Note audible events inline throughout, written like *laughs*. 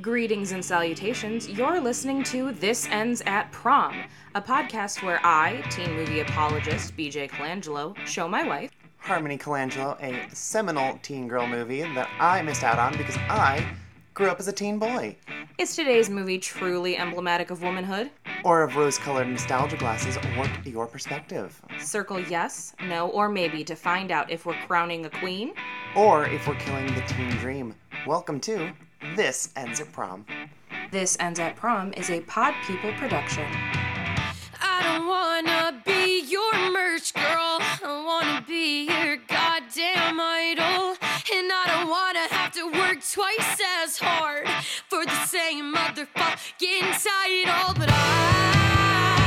Greetings and salutations. You're listening to This Ends at Prom, a podcast where I, teen movie apologist BJ Colangelo, show my wife, Harmony Colangelo, a seminal teen girl movie that I missed out on because I grew up as a teen boy. Is today's movie truly emblematic of womanhood? Or of rose colored nostalgia glasses warp your perspective. Circle yes, no, or maybe to find out if we're crowning a queen. Or if we're killing the teen dream. Welcome to This Ends at Prom. This Ends at Prom is a Pod People production. I don't wanna be your merch girl. I wanna be your goddamn idol. And I don't wanna have to work twice as hard for the same motherfucking title. But I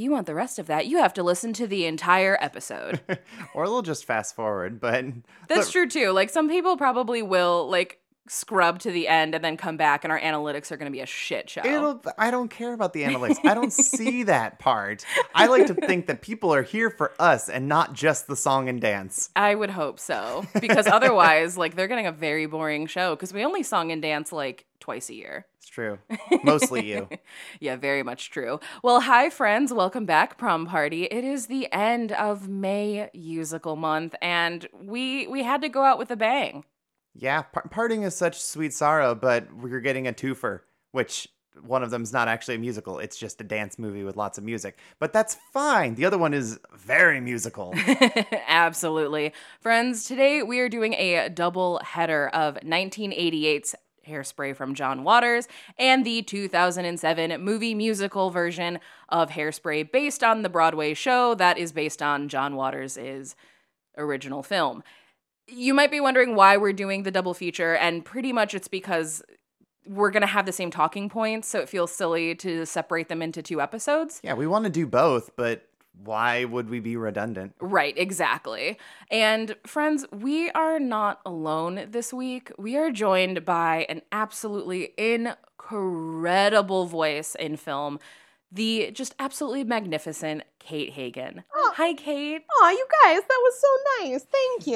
you want the rest of that, you have to listen to the entire episode. *laughs* or they'll just fast forward, but. That's but true too. Like some people probably will like scrub to the end and then come back and our analytics are going to be a shit show. It'll, I don't care about the analytics. I don't *laughs* see that part. I like to think that people are here for us and not just the song and dance. I would hope so because *laughs* otherwise like they're getting a very boring show because we only song and dance like twice a year. It's true. *laughs* Mostly you. Yeah, very much true. Well, hi, friends. Welcome back, prom party. It is the end of May musical month, and we we had to go out with a bang. Yeah, par- parting is such sweet sorrow, but we're getting a twofer, which one of them's not actually a musical. It's just a dance movie with lots of music. But that's fine. The other one is very musical. *laughs* Absolutely. Friends, today we are doing a double header of 1988's Hairspray from John Waters and the 2007 movie musical version of Hairspray based on the Broadway show that is based on John Waters' original film. You might be wondering why we're doing the double feature, and pretty much it's because we're going to have the same talking points, so it feels silly to separate them into two episodes. yeah, we want to do both, but why would we be redundant? Right, exactly. And friends, we are not alone this week. We are joined by an absolutely incredible voice in film, the just absolutely magnificent Kate Hagen. Oh. Hi, Kate. Oh, you guys, that was so nice. Thank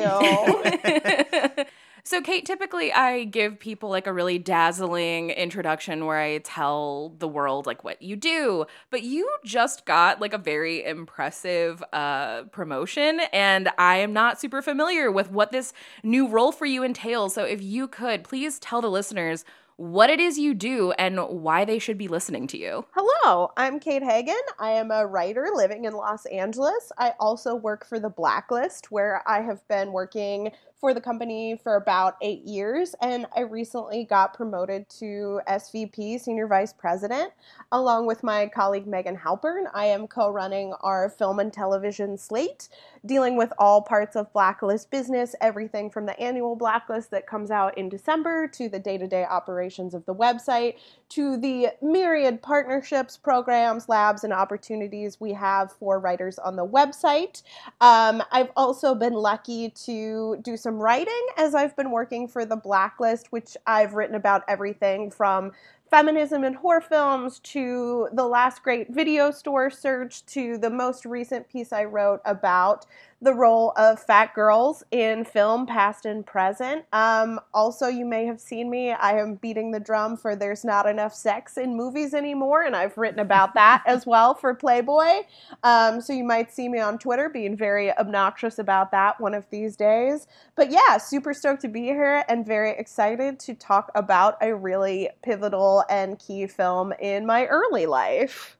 you. *laughs* so, Kate, typically I give people like a really dazzling introduction where I tell the world like what you do, but you just got like a very impressive uh, promotion, and I am not super familiar with what this new role for you entails. So, if you could please tell the listeners what it is you do and why they should be listening to you. Hello, I'm Kate Hagen. I am a writer living in Los Angeles. I also work for The Blacklist, where I have been working for the company for about eight years, and I recently got promoted to SVP, Senior Vice President, along with my colleague Megan Halpern. I am co running our film and television slate, dealing with all parts of Blacklist business, everything from the annual Blacklist that comes out in December to the day to day operations of the website to the myriad partnerships, programs, labs, and opportunities we have for writers on the website. Um, I've also been lucky to do some writing as I've been working for the Blacklist, which I've written about everything from feminism in horror films to the last great video store search to the most recent piece I wrote about the role of fat girls in film, past and present. Um, also, you may have seen me. I am beating the drum for there's not enough sex in movies anymore, and I've written about that *laughs* as well for Playboy. Um, so you might see me on Twitter being very obnoxious about that one of these days. But yeah, super stoked to be here and very excited to talk about a really pivotal and key film in my early life.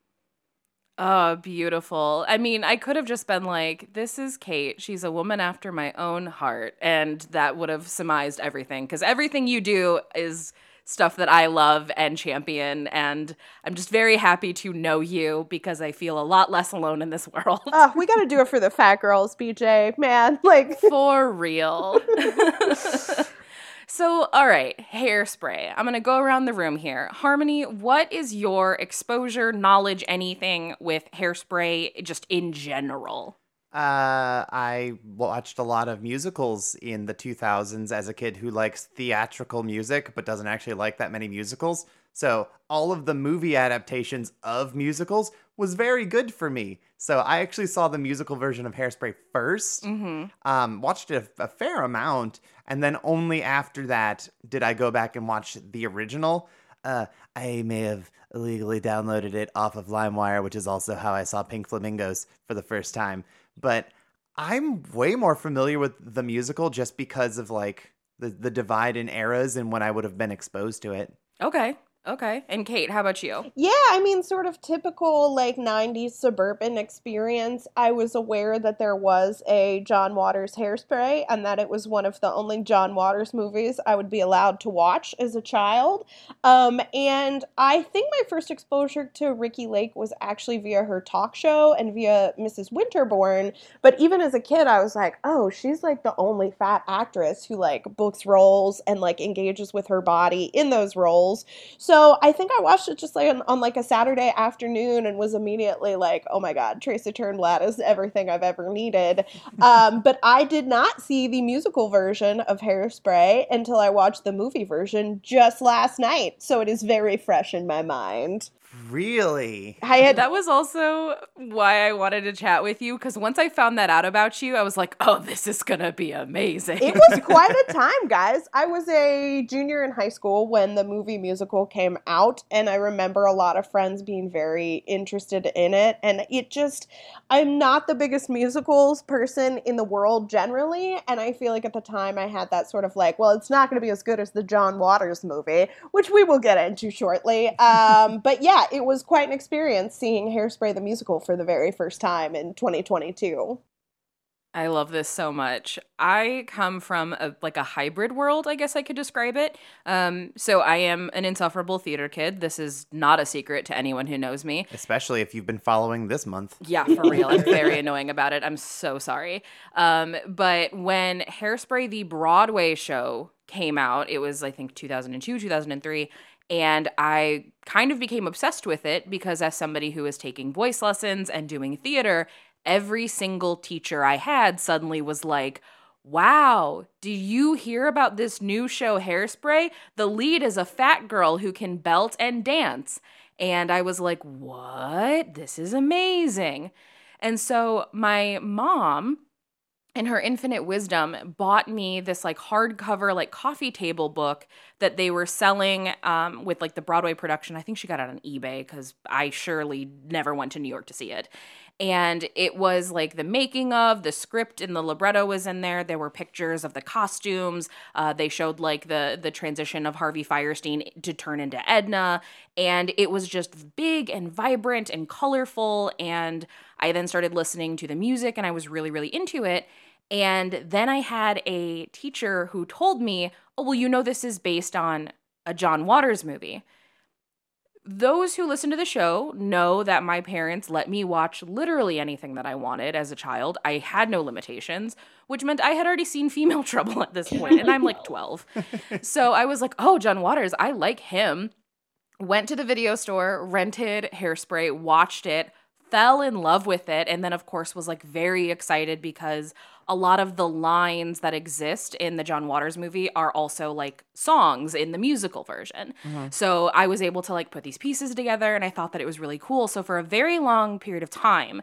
Oh, beautiful. I mean, I could have just been like, this is Kate. She's a woman after my own heart. And that would have surmised everything because everything you do is stuff that I love and champion. And I'm just very happy to know you because I feel a lot less alone in this *laughs* world. Oh, we got to do it for the fat girls, BJ. Man, *laughs* like, For real. *laughs* So, all right, hairspray. I'm going to go around the room here. Harmony, what is your exposure, knowledge, anything with hairspray just in general? Uh, I watched a lot of musicals in the 2000s as a kid who likes theatrical music but doesn't actually like that many musicals. So, all of the movie adaptations of musicals was very good for me. So, I actually saw the musical version of Hairspray 1st Mm-hmm. um, watched it a, a fair amount, and then only after that did I go back and watch the original. Uh, I may have illegally downloaded it off of LimeWire, which is also how I saw Pink Flamingos for the first time. But I'm way more familiar with the musical just because of like the, the divide in eras and when I would have been exposed to it. Okay. Okay. And Kate, how about you? Yeah, I mean, sort of typical like 90s suburban experience. I was aware that there was a John Waters hairspray and that it was one of the only John Waters movies I would be allowed to watch as a child. Um, and I think my first exposure to Ricki Lake was actually via her talk show and via Mrs. Winterbourne. But even as a kid, I was like, oh, she's like the only fat actress who like books roles and like engages with her body in those roles. So I think I watched it just like on, on like a Saturday afternoon and was immediately like, oh my God, Tracy Turnblad is everything I've ever needed. *laughs* Um, but I did not see the musical version of Hairspray until I watched the movie version just last night. So it is very fresh in my mind. Really? I had That was also why I wanted to chat with you because once I found that out about you, I was like, oh, this is going to be amazing. it was *laughs* quite a time, guys. I was a junior in high school when the movie musical came out, and I remember a lot of friends being very interested in it. And it just, I'm not the biggest musicals person in the world generally, and I feel like at the time I had that sort of like, well, it's not going to be as good as the John Waters movie, which we will get into shortly. Um, but yeah, it was quite an experience seeing Hairspray the musical for the very first time in 2022. I love this so much. I come from a like a hybrid world, I guess I could describe it. Um, so I am an insufferable theater kid. This is not a secret to anyone who knows me. Especially if you've been following this month. Yeah, for real. I'm very annoying about it. I'm so sorry. Um, but when Hairspray, the Broadway show, came out, it was, I think, 2002, 2003. And I kind of became obsessed with it because, as somebody who was taking voice lessons and doing theater, every single teacher I had suddenly was like, Wow, do you hear about this new show, Hairspray? The lead is a fat girl who can belt and dance. And I was like, What? This is amazing. And so my mom, in her infinite wisdom, bought me this like hardcover, like coffee table book that they were selling um, with like the Broadway production. I think she got it on eBay because I surely never went to New York to see it. And it was like the making of the script and the libretto was in there. There were pictures of the costumes. Uh, they showed like the the transition of Harvey Fierstein to turn into Edna, and it was just big and vibrant and colorful. And I then started listening to the music, and I was really really into it. And then I had a teacher who told me, "Oh, well, you know this is based on a John Waters movie." those who listen to the show know that my parents let me watch literally anything that I wanted as a child. I had no limitations, which meant I had already seen Female *laughs* Trouble at this point, and I'm like *laughs* 12. so I was like, oh, John Waters, I like him. Went to the video store, rented Hairspray, watched it, fell in love with it, and then, of course, was like very excited because a lot of the lines that exist in the John Waters movie are also like songs in the musical version. Mm-hmm. So I was able to like put these pieces together and I thought that it was really cool. So for a very long period of time,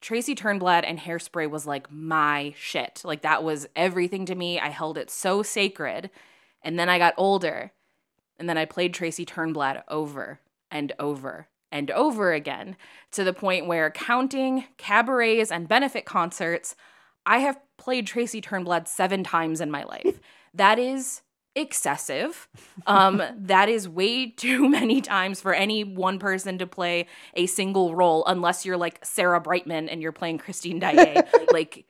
Tracy Turnblad and Hairspray was like my shit. Like that was everything to me. I held it so sacred. And then I got older and then I played Tracy Turnblad over and over and over again to the point where counting cabarets and benefit concerts, I have played Tracy Turnblad seven times in my life. *laughs* That is excessive. Um, that is way *laughs* too many times for any one person to play a single role, unless you're like Sarah Brightman and you're playing Christine Daae. *laughs* like,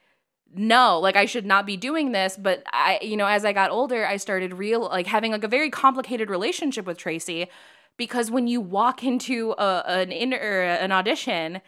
no, like I should not be doing this. But I, you know, as I got older, I started real like having like a very complicated relationship with Tracy because when you walk into a, an an audition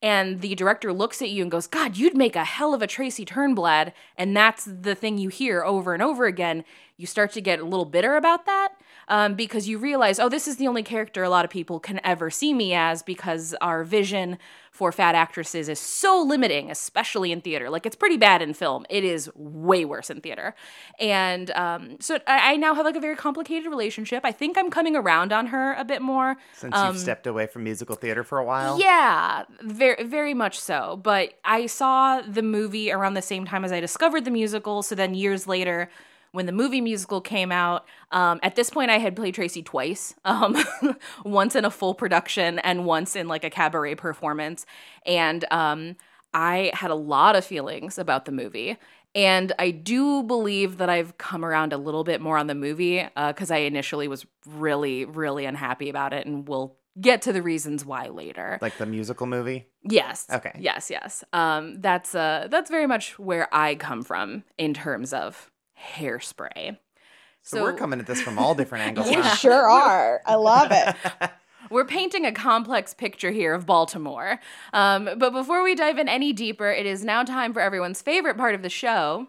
and the director looks at you and goes, God, you'd make a hell of a Tracy Turnblad, and that's the thing you hear over and over again, you start to get a little bitter about that um, because you realize, oh, this is the only character a lot of people can ever see me as because our vision for fat actresses is so limiting, especially in theater. Like it's pretty bad in film. It is way worse in theater. And um, so I, I now have like a very complicated relationship. I think I'm coming around on her a bit more. Since you've stepped away from musical theater for a while. Yeah, very very much so. But I saw the movie around the same time as I discovered the musical. So then years later, when the movie musical came out, um, at this point I had played Tracy twice, *laughs* um, once in a full production and once in like a cabaret performance, and um, I had a lot of feelings about the movie. And I do believe that I've come around a little bit more on the movie because I initially was really, really unhappy about it, and we'll get to the reasons why later. Like the musical movie. Yes. Okay. Yes, yes. Um, that's uh, that's very much where I come from in terms of hairspray. So, we're coming at this from all different *laughs* angles. You huh? sure are. I love it. *laughs* We're painting a complex picture here of Baltimore. Um, but before we dive in any deeper, it is now time for everyone's favorite part of the show.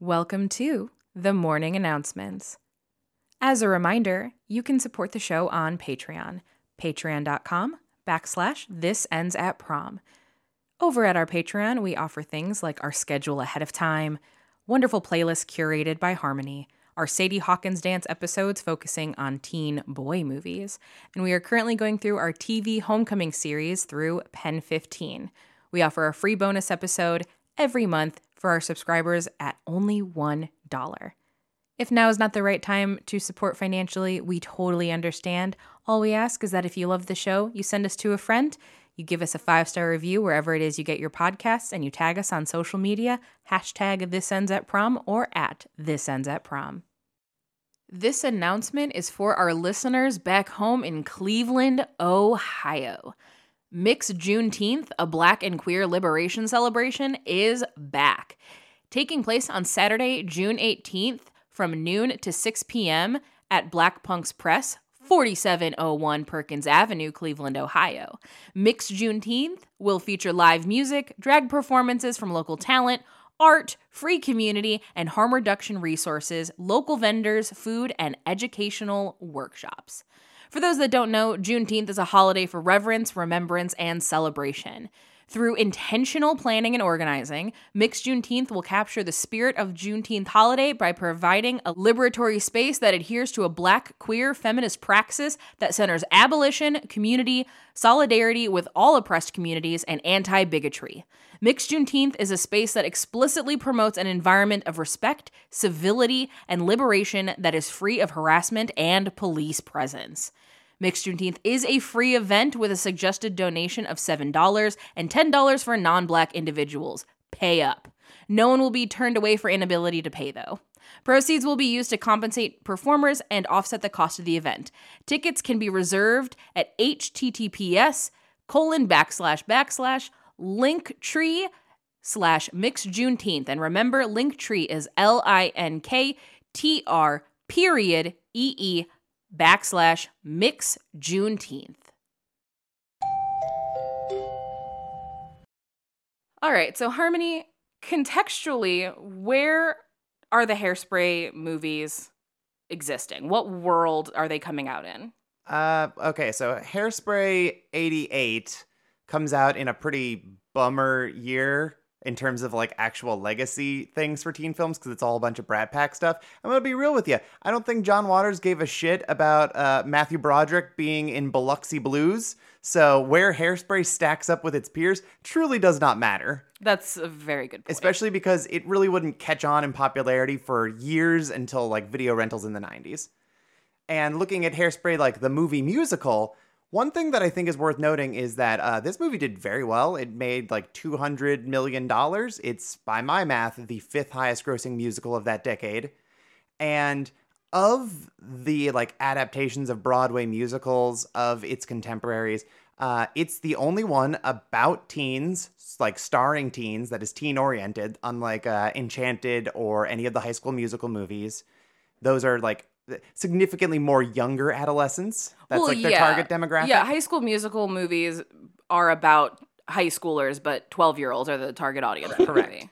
Welcome to the morning announcements. As a reminder, you can support the show on Patreon, patreon.com backslash this ends at prom. Over at our Patreon, we offer things like our schedule ahead of time, wonderful playlists curated by Harmony, our Sadie Hawkins dance episodes focusing on teen boy movies, and we are currently going through our TV Homecoming series through Pen 15. We offer a free bonus episode every month for our subscribers at only $1. If now is not the right time to support financially, we totally understand. All we ask is that if you love the show, you send us to a friend, you give us a five star review wherever it is you get your podcasts, and you tag us on social media, hashtag this ends at prom or at this ends at prom. This announcement is for our listeners back home in Cleveland, Ohio. Mix Juneteenth, a black and queer liberation celebration, is back. Taking place on Saturday, June 18th from noon to 6 p.m. at Black Punks Press, 4701 Perkins Avenue, Cleveland, Ohio. Mixed Juneteenth will feature live music, drag performances from local talent, art, free community, and harm reduction resources, local vendors, food, and educational workshops. For those that don't know, Juneteenth is a holiday for reverence, remembrance, and celebration. Through intentional planning and organizing, Mixed Juneteenth will capture the spirit of Juneteenth holiday by providing a liberatory space that adheres to a black, queer, feminist praxis that centers abolition, community, solidarity with all oppressed communities, and anti bigotry. Mixed Juneteenth is a space that explicitly promotes an environment of respect, civility, and liberation that is free of harassment and police presence. Mixed Juneteenth is a free event with a suggested donation of $7 and $10 for non black individuals. Pay up. No one will be turned away for inability to pay, though. Proceeds will be used to compensate performers and offset the cost of the event. Tickets can be reserved at https colon backslash backslash linktree slash mixed Juneteenth. And remember, Linktree is L I N K T R period E E backslash mix Juneteenth. All right, so Harmony, contextually, where are the hairspray movies existing? What world are they coming out in? Uh, okay, so Hairspray 88 comes out in a pretty bummer year in terms of like actual legacy things for teen films because it's all a bunch of Brat Pack stuff. I'm gonna be real with you. I don't think John Waters gave a shit about uh, Matthew Broderick being in Biloxi Blues. So where Hairspray stacks up with its peers truly does not matter. That's a very good point. Especially because it really wouldn't catch on in popularity for years until like video rentals in the 90s. And looking at Hairspray, like the movie musical, one thing that I think is worth noting is that uh, this movie did very well. It made like $200 million. It's, by my math, the fifth highest grossing musical of that decade. And of the like adaptations of Broadway musicals of its contemporaries, uh, it's the only one about teens, like starring teens, that is teen oriented, unlike uh, Enchanted or any of the high school musical movies. Those are like significantly more younger adolescents. That's Well, like their yeah. target demographic. Yeah, high school musical movies are about high schoolers, but 12 year olds are the target audience. Correct.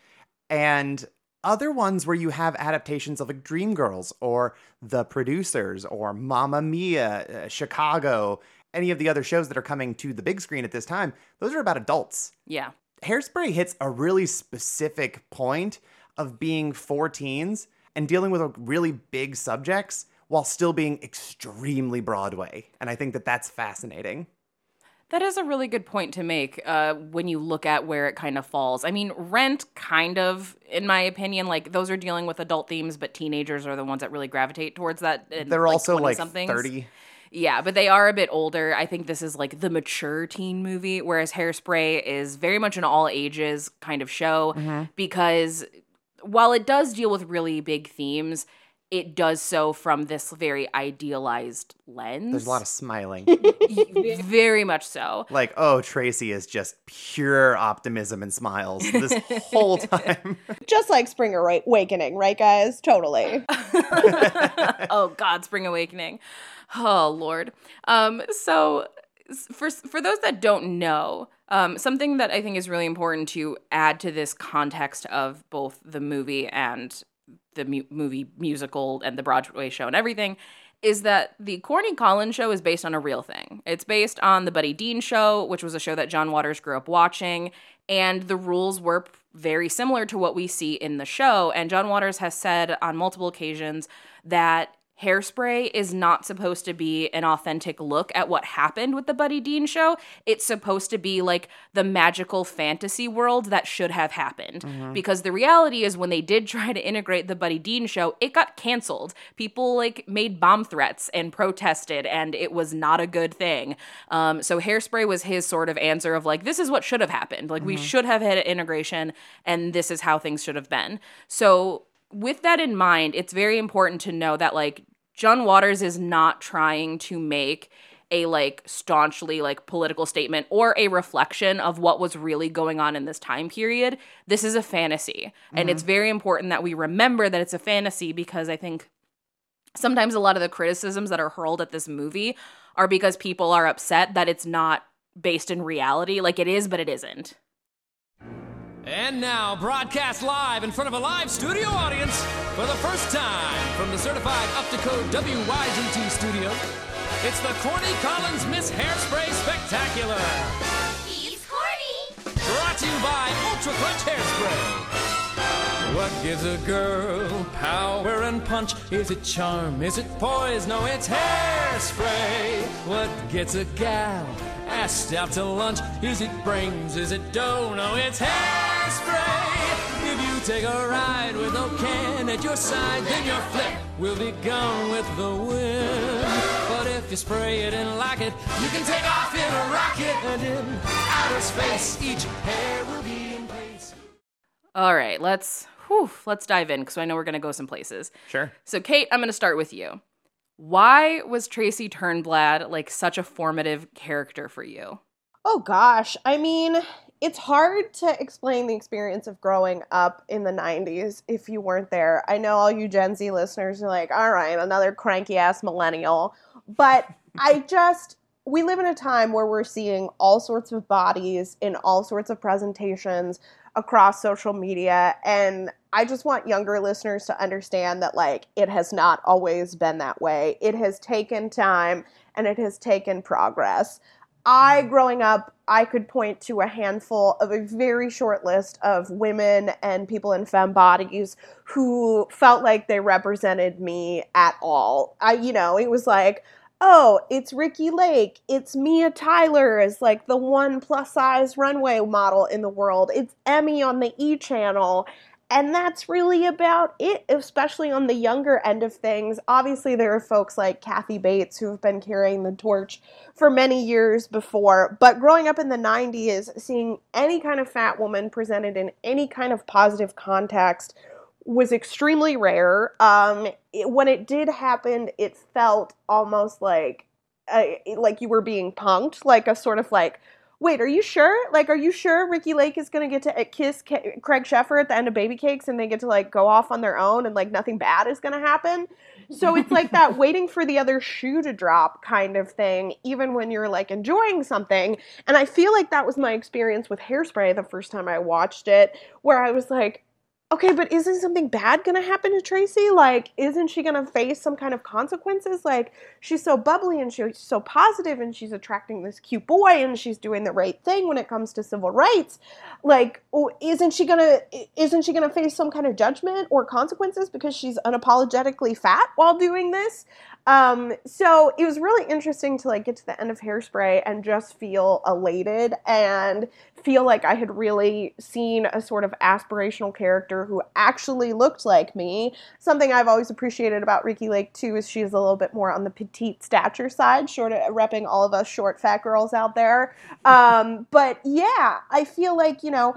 and other ones where you have adaptations of like Dreamgirls or The Producers or Mamma Mia, uh, Chicago, any of the other shows that are coming to the big screen at this time, those are about adults. Yeah. Hairspray hits a really specific point of being for teens and dealing with really big subjects while still being extremely Broadway. And I think that that's fascinating. That is a really good point to make uh, when you look at where it kind of falls. I mean, Rent, kind of, in my opinion, like those are dealing with adult themes, but teenagers are the ones that really gravitate towards that. and, They're also like 20-somethings. 30. Yeah, but they are a bit older. I think this is like the mature teen movie, whereas Hairspray is very much an all ages kind of show Mm-hmm. because while it does deal with really big themes, it does so from this very idealized lens. There's a lot of smiling. *laughs* *laughs* Very much so. like, oh, Tracy is just pure optimism and smiles this whole *laughs* time. Just like Spring Awa- Awakening, right, guys? Totally. oh God, Spring Awakening. Oh Lord. Um, so for for those that don't know, um, something that I think is really important to add to this context of both the movie and the mu- movie musical and the Broadway show and everything is that the Corny Collins show is based on a real thing. It's based on the Buddy Dean show, which was a show that John Waters grew up watching, and the rules were very similar to what we see in the show. And John Waters has said on multiple occasions that Hairspray is not supposed to be an authentic look at what happened with the Buddy Dean show. It's supposed to be like the magical fantasy world that should have happened. Because the reality is, when they did try to integrate the Buddy Dean show, it got canceled. People like made bomb threats and protested, and it was not a good thing. Um, so Hairspray was his sort of answer of like, this is what should have happened. Like, we should have had an integration, and this is how things should have been. So with that in mind, it's very important to know that like John Waters is not trying to make a like staunchly like political statement or a reflection of what was really going on in this time period. This is a fantasy. And it's mm-hmm. very important that we remember that it's a fantasy because I think sometimes a lot of the criticisms that are hurled at this movie are because people are upset that it's not based in reality. Like it is, but it isn't. And now, broadcast live in front of a live studio audience for the first time from the certified up to code WYGT studio, it's the Corny Collins Miss Hairspray Spectacular. He's corny. Brought to you by Ultra Crunch Hairspray. What gives a girl power and punch? Is it charm? Is it poise? No, it's hairspray. What gets a gal asked out to lunch? Is it brains? Is it dough? No, it's hairspray. If you take a ride with no can at your side, then your flip will be gone with the wind. But if you spray it and like it, you can take off in a rocket and in outer space. Each hair will be in place. All right, let's whew, let's dive in because I know we're gonna go some places. Sure. So, Kate, I'm going to start with you. Why was Tracy Turnblad like such a formative character for you? Oh gosh, I mean, it's hard to explain the experience of growing up in the 90s if you weren't there. I know all you Gen Z listeners are like, all right, another cranky ass millennial. But I *laughs* just, we live in a time where we're seeing all sorts of bodies in all sorts of presentations across social media. And I just want younger listeners to understand that, like, it has not always been that way. It has taken time and it has taken progress. I, mm-hmm. growing up, I could point to a handful of a very short list of women and people in femme bodies who felt like they represented me at all. I, you know, it was like, oh, it's Ricki Lake, it's Mia Tyler as like the one plus size runway model in the world, it's Emme on the E channel. And that's really about it, especially on the younger end of things. Obviously, there are folks like Kathy Bates who have been carrying the torch for many years before. But growing up in the 90s, seeing any kind of fat woman presented in any kind of positive context was extremely rare. Um, it- when it did happen, it felt almost like uh, like you were being punked, like a sort of like wait, are you sure? Like, are you sure Ricki Lake is going to get to uh, kiss Ca- Craig Sheffer at the end of Baby Cakes and they get to like go off on their own and like nothing bad is going to happen? So it's like that *laughs* waiting for the other shoe to drop kind of thing, even when you're like enjoying something. And I feel like that was my experience with Hairspray the first time I watched it, where I was like, okay, but isn't something bad gonna happen to Tracy? Like, isn't she gonna face some kind of consequences? Like, she's so bubbly and she's so positive and she's attracting this cute boy and she's doing the right thing when it comes to civil rights. Like, isn't she gonna isn't she gonna face some kind of judgment or consequences because she's unapologetically fat while doing this? Um, so it was really interesting to like get to the end of Hairspray and just feel elated and feel like I had really seen a sort of aspirational character who actually looked like me. Something I've always appreciated about Ricki Lake too is she's a little bit more on the petite stature side, short of repping all of us short fat girls out there. Um, *laughs* but yeah, I feel like you know.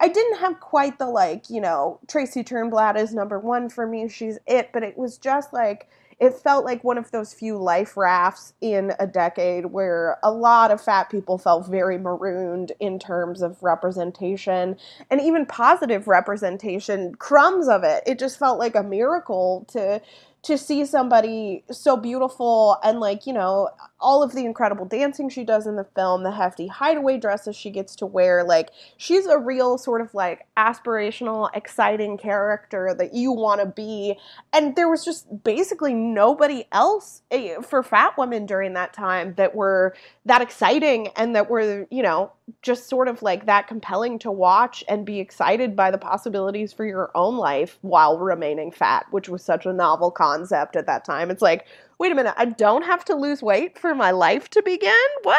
I didn't have quite the like, you know, Tracy Turnblad is number one for me. She's it, but it was just like it felt like one of those few life rafts in a decade where a lot of fat people felt very marooned in terms of representation and even positive representation crumbs of it. It just felt like a miracle to to see somebody so beautiful and like you know all of the incredible dancing she does in the film the hefty hideaway dresses she gets to wear like she's a real sort of like aspirational exciting character that you want to be and there was just basically nobody else eh, for fat women during that time that were that exciting and that were you know just sort of like that compelling to watch and be excited by the possibilities for your own life while remaining fat, which was such a novel concept at that time. It's like, wait a minute, I don't have to lose weight for my life to begin? What?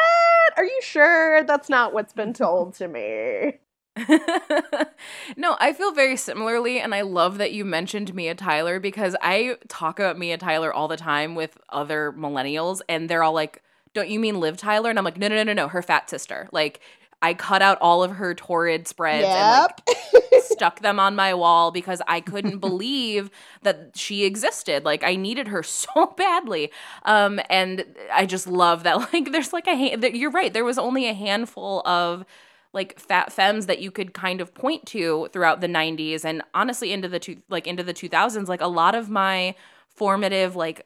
Are you sure? That's not what's been told to me. *laughs* no, I feel very similarly, and I love that you mentioned Mia Tyler because I talk about Mia Tyler all the time with other millennials, and they're all like, Don't you mean Liv Tyler? And I'm like, No, no, no, no, no, her fat sister. Like, I cut out all of her torrid spreads Yep. and like *laughs* stuck them on my wall because I couldn't believe that she existed. Like I needed her *laughs* so badly. Um, and I just love that. *laughs* Like there's like a hand. You're right. There was only a handful of like fat femmes that you could kind of point to throughout the 90s and honestly into the two like into the 2000s. Like a lot of my formative like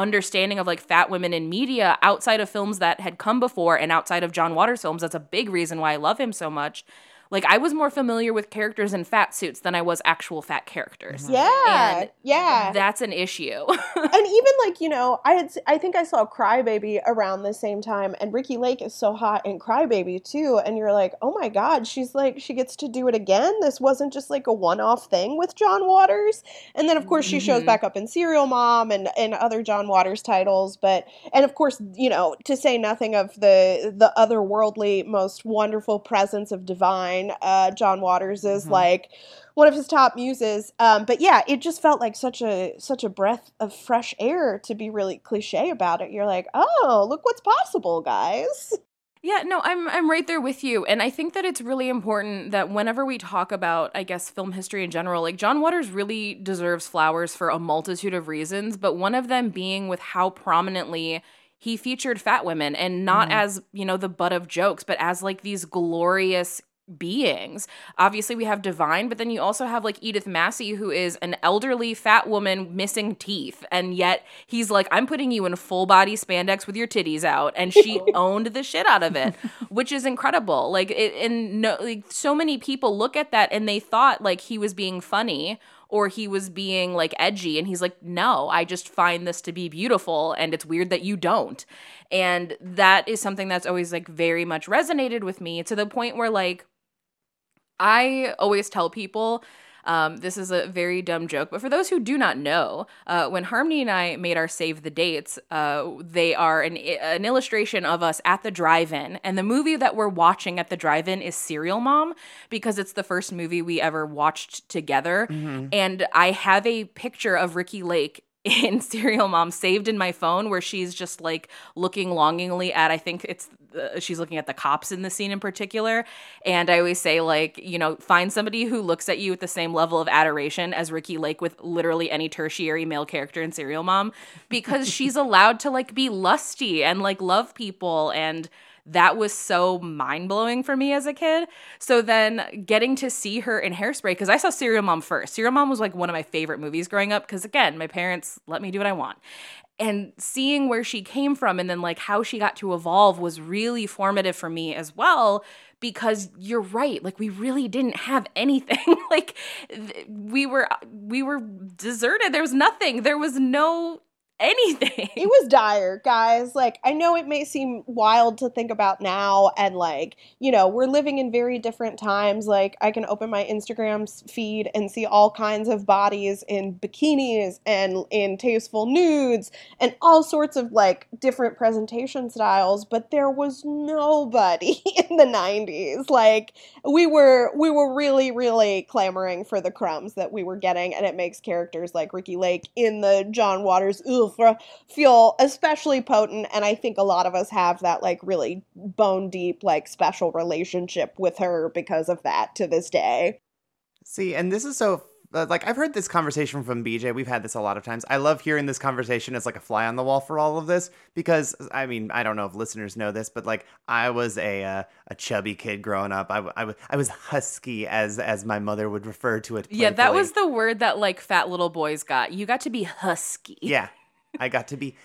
understanding of like fat women in media outside of films that had come before and outside of John Waters films. That's a big reason why I love him so much. Like I was more familiar with characters in fat suits than I was actual fat characters. Yeah. And yeah. That's an issue. *laughs* and even like you know i had i think i saw crybaby around the same time and ricki lake is so hot in crybaby too and you're like oh my god she's like she gets to do it again this wasn't just like a one-off thing with john waters and then of course she shows Mhm. back up in serial mom and and other john waters titles but and of course you know to say nothing of the the otherworldly most wonderful presence of divine uh john waters is Mhm. like one of his top muses. Um, but yeah, it just felt like such a such a breath of fresh air to be really cliche about it. You're like, oh, look what's possible, guys. Yeah, no, I'm I'm right there with you. And I think that it's really important that whenever we talk about, I guess, film history in general, like John Waters really deserves flowers for a multitude of reasons, but one of them being with how prominently he featured fat women and not Mhm. as, you know, the butt of jokes, but as like these glorious beings. Obviously, we have Divine, but then you also have like Edith Massey, who is an elderly fat woman missing teeth. And yet he's like, I'm putting you in full body spandex with your titties out. And she *laughs* owned the shit out of it, which is incredible. Like, it, and no, like, so many people look at that and they thought like he was being funny or he was being like edgy and he's like no i just find this to be beautiful and it's weird that you don't and that is something that's always like very much resonated with me to the point where like I always tell people um, this is a very dumb joke, but for those who do not know, uh, when Harmony and I made our save the dates, uh, they are an, an illustration of us at the drive-in, and the movie that we're watching at the drive-in is Serial Mom because it's the first movie we ever watched together, and I have a picture of Ricki Lake *laughs* in Serial Mom saved in my phone where she's just like looking longingly at I think it's uh, she's looking at the cops in the scene in particular and I always say like you know find somebody who looks at you with the same level of adoration as Ricki Lake with literally any tertiary male character in Serial Mom because *laughs* she's allowed to like be lusty and like love people and that was so mind blowing for me as a kid. So then getting to see her in Hairspray, because I saw Serial Mom first. Serial Mom was like one of my favorite movies growing up, because again, my parents let me do what I want. And seeing where she came from and then like how she got to evolve was really formative for me as well because you're right like we really didn't have *laughs* anything like th- we were we were deserted there was nothing there was no anything it was dire, guys. Like, I know it may seem wild to think about now, and like, you know, we're living in very different times. Like, I can open my Instagram feed and see all kinds of bodies in bikinis and in tasteful nudes and all sorts of like different presentation styles, but there was nobody *laughs* in the 90s. Like, we were we were really really clamoring for the crumbs that we were getting and it makes characters like Ricki Lake in the John Waters oeuvre feel especially potent and I think a lot of us have that like really bone deep like special relationship with her because of that to this day. See, and this is so uh, like I've heard this conversation from BJ. We've had this a lot of times. I love hearing this conversation as like a fly on the wall for all of this because I mean I don't know if listeners know this, but like I was a uh, a chubby kid growing up. I, w- I, w- I was husky as as my mother would refer to it. yeah that was the word that like fat little boys got you got to be husky yeah. I got to be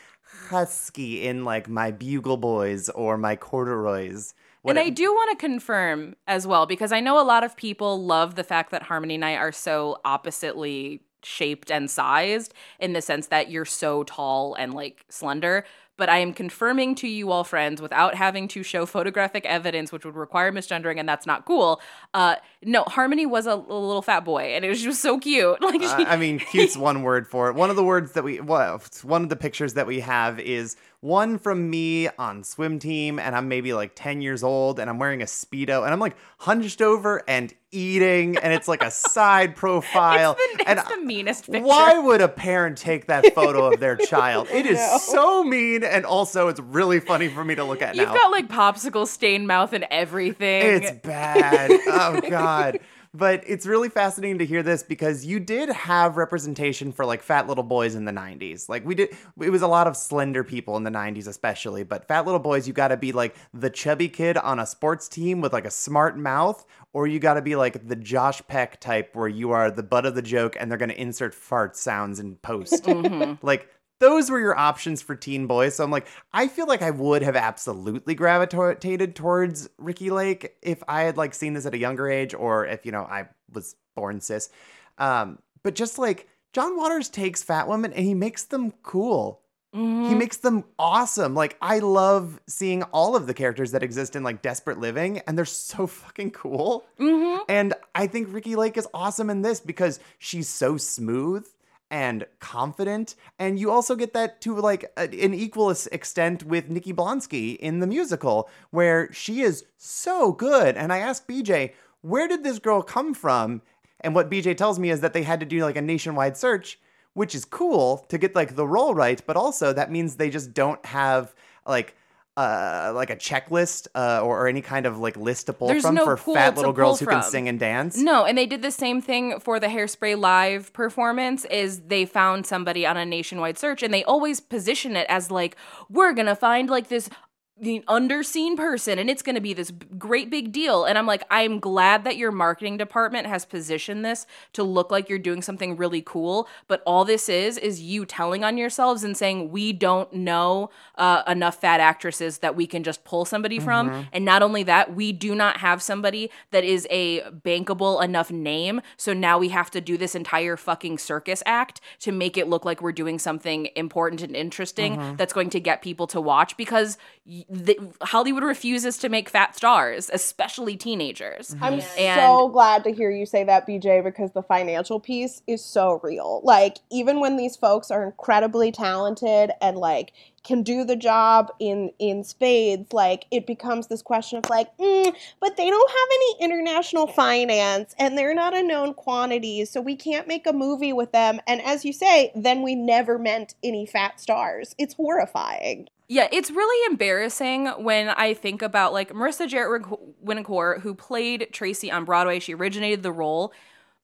husky in like my bugle boys or my corduroys. and I do want to confirm as well because I know a lot of people love the fact that Harmony and I are so oppositely shaped and sized in the sense that you're so tall and like slender. But I am confirming to you all, friends, without having to show photographic evidence, which would require misgendering, and that's not cool. Uh, no, Harmony was a, a little fat boy, and it was just so cute. *laughs* Like she, Uh, I mean, cute's one word for it. One of the words that we, well, one of the pictures that we have is one from me on swim team, and I'm maybe like 10 years old, and I'm wearing a Speedo, and I'm like hunched over and eating, and it's like a side profile. *laughs* it's the, and the meanest picture. why would a parent take that *laughs* photo of their child? It is know. so mean, and also it's really funny for me to look at You've now. got like popsicle stained mouth and everything. It's bad. oh god. *laughs* But it's really fascinating to hear this because you did have representation for like fat little boys in the 90s. Like we did it was a lot of slender people in the 90s especially, but fat little boys you got to be like the chubby kid on a sports team with like a smart mouth or you got to be like the Josh Peck type where you are the butt of the joke and they're going to insert fart sounds in post. Mm-hmm. Like those were your options for teen boys. So I'm like, I feel like I would have absolutely gravitated towards Ricki Lake if I had like seen this at a younger age or if, you know, I was born cis. Um, but just like John Waters takes fat women and he makes them cool. Mhm. He makes them awesome. Like I love seeing all of the characters that exist in like Desperate Living and they're so fucking cool. Mhm. And I think Ricky Lake is awesome in this because she's so smooth and confident. And you also get that to like a- an equal extent with Nikki Blonsky in the musical, where she is so good. And I asked BJ, where did this girl come from? And what BJ tells me is that they had to do like a nationwide search, which is cool to get like the role right, but also that means they just don't have like uh like a checklist uh or, or any kind of like list to pull There's from no for fat little girls who can sing and dance. No, and they did the same thing for the Hairspray live performance is they found somebody on a nationwide search and they always position it as like we're to find like this the underseen person and it's going to be this great big deal. And i'm like i'm glad that your marketing department has positioned this to look like you're doing something really cool. But all this is is you telling on yourselves and saying we don't know uh, enough fat actresses that we can just pull somebody from. And not only that we do not have somebody that is a bankable enough name. So now we have to do this entire fucking circus act to make it look like we're doing something important and interesting that's going to get people to watch because y- the, Hollywood refuses to make fat stars, especially teenagers. I'm And- so glad to hear you say that, BJ, because the financial piece is so real. Like, even when these folks are incredibly talented and like can do the job in in spades, like it becomes this question of like, mm, but they don't have any international finance and they're not a known quantity, so we can't make a movie with them. And as you say, then we never meant any fat stars. It's horrifying. Yeah, it's really embarrassing when I think about like Marissa Jaret Winokur, who played Tracy on Broadway. She originated the role.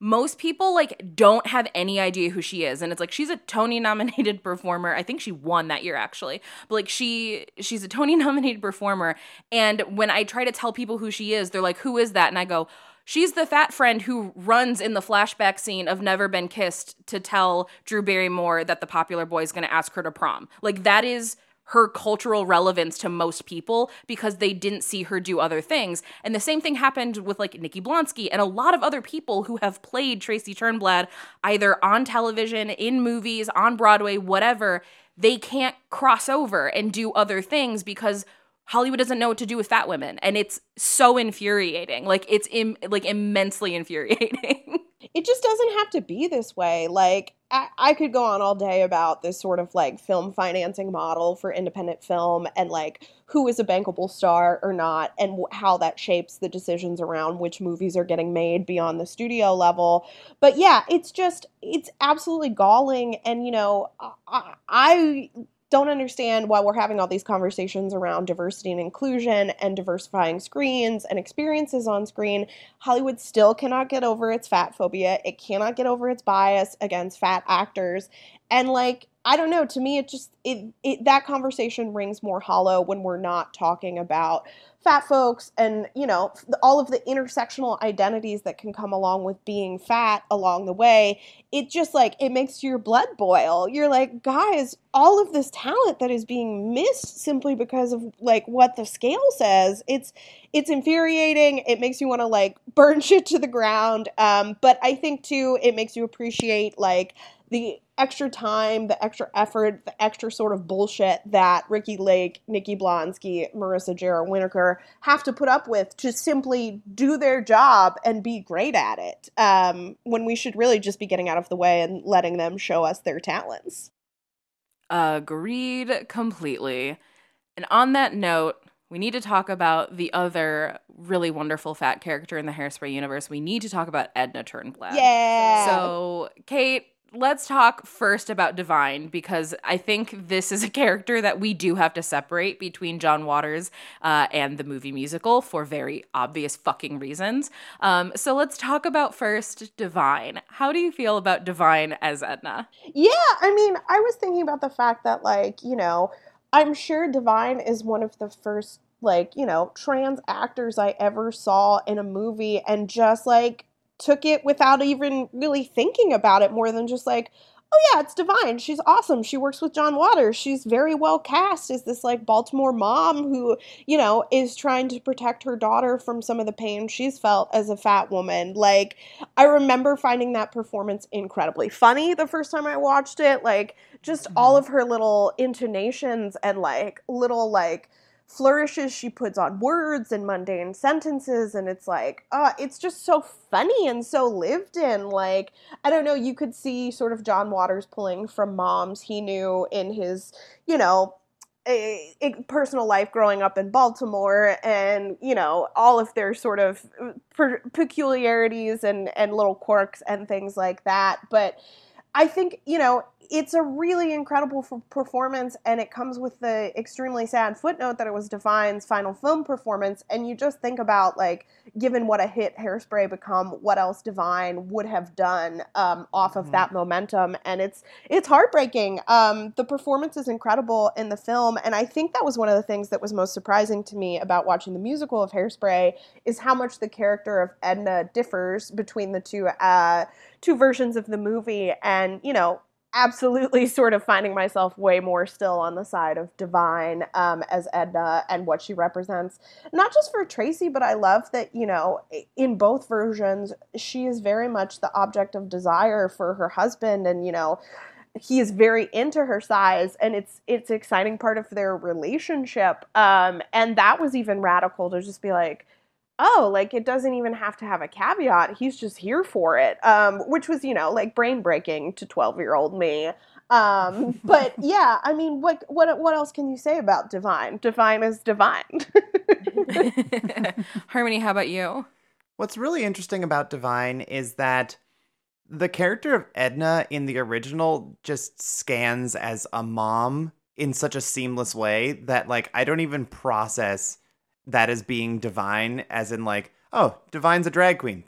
most people like don't have any idea who she is and it's like she's a Tony nominated *laughs* performer. I think she won that year actually. But like she she's a Tony *laughs* nominated performer and when I try to tell people who she is, they're like who is that? And I go She's the fat friend who runs in the flashback scene of Never Been Kissed to tell Drew Barrymore that the popular boy is going to ask her to prom. Like that is her cultural relevance to most people because they didn't see her do other things. And the same thing happened with like Nikki Blonsky and a lot of other people who have played Tracy Turnblad either on television, in movies, on Broadway, whatever. They can't cross over and do other things because Hollywood doesn't know what to do with fat women and it's so infuriating. Like it's Im- like immensely *laughs* infuriating. It just doesn't have to be this way. Like, I, I, could go on all day about this sort of like film financing model for independent film and like who is a bankable star or not, and how that shapes the decisions around which movies are getting made beyond the studio level. But yeah, it's just, it's absolutely galling. And, you know, I, I don't understand why we're having all these conversations around diversity and inclusion and diversifying screens and experiences on screen. Hollywood still cannot get over its fat phobia. It cannot get over its bias against fat actors. And like I don't know, to me it just it, it that conversation rings more hollow when we're not talking about fat folks and you know all of the intersectional identities that can come along with being fat along the way. It just like it makes your blood boil. You're like guys all of this talent that is being missed simply because of like what the scale says it's it's infuriating. It makes you want to like *laughs* burn shit to the ground. Um, but i think too it makes you appreciate like the extra time, the extra effort, the extra sort of bullshit that Ricki Lake, Nikki Blonsky, Marissa Jaret Winokur have to put up with to simply do their job and be great at it. Um, when we should really just be getting out of the way and letting them show us their talents. Agreed completely. And on that note, we need to talk about the other really wonderful fat character in the Hairspray universe. We need to talk about Edna Turnblad. Yeah. So, Kate, let's talk first about Divine because I think this is a character that we do have to separate between John Waters uh, and the movie musical for very obvious fucking reasons. Um, so let's talk about first Divine. How do you feel about Divine as Edna? Yeah, I mean, I was thinking about the fact that, like, you know, I'm sure Divine is one of the first like you know trans actors i ever saw in a movie and just like took it without even really thinking about it more than just like, oh yeah, it's divine. She's awesome. She works with John Waters. She's very well cast as this like Baltimore mom who, you know, is trying to protect her daughter from some of the pain she's felt as a fat woman. Like I remember finding that performance incredibly funny the first time I watched it. Like just mm-hmm. all of her little intonations and like little like flourishes she puts on words and mundane sentences and it's like uh it's just so funny and so lived in like i don't know you could see sort of john waters pulling from moms he knew in his you know a, a, personal life growing up in Baltimore and you know all of their sort of uh, per- peculiarities and and little quirks and things like that but I think you know it's a really incredible performance, and it comes with the extremely sad footnote that it was Divine's final film performance. And you just think about, like, given what a hit Hairspray become, what else Divine would have done um, off of mm-hmm. that momentum, and it's it's heartbreaking. Um, the performance is incredible in the film, and I think that was one of the things that was most surprising to me about watching the musical of Hairspray is how much the character of Edna differs between the two uh, two versions of the movie, and you know absolutely *laughs* sort of finding myself way more still on the side of Divine um, as Edna and what she represents. Not just for Tracy, but I love that, you know, in both versions, she is very much the object of desire for her husband and, you know, he is very into her size and it's it's an exciting part of their relationship um, and that was even radical to just be like oh, like it doesn't even have to have a caveat. He's just here for it, um, which was, you know, like brain breaking to 12 year old me. Um, *laughs* but yeah, I mean, what what what else can you say about divine? Divine is divine. *laughs* Harmony, how about you? What's really interesting about Divine is that the character of Edna in the original just scans as a mom in such a seamless way that like I don't even process that as being divine, as in like, oh, divine's a drag queen.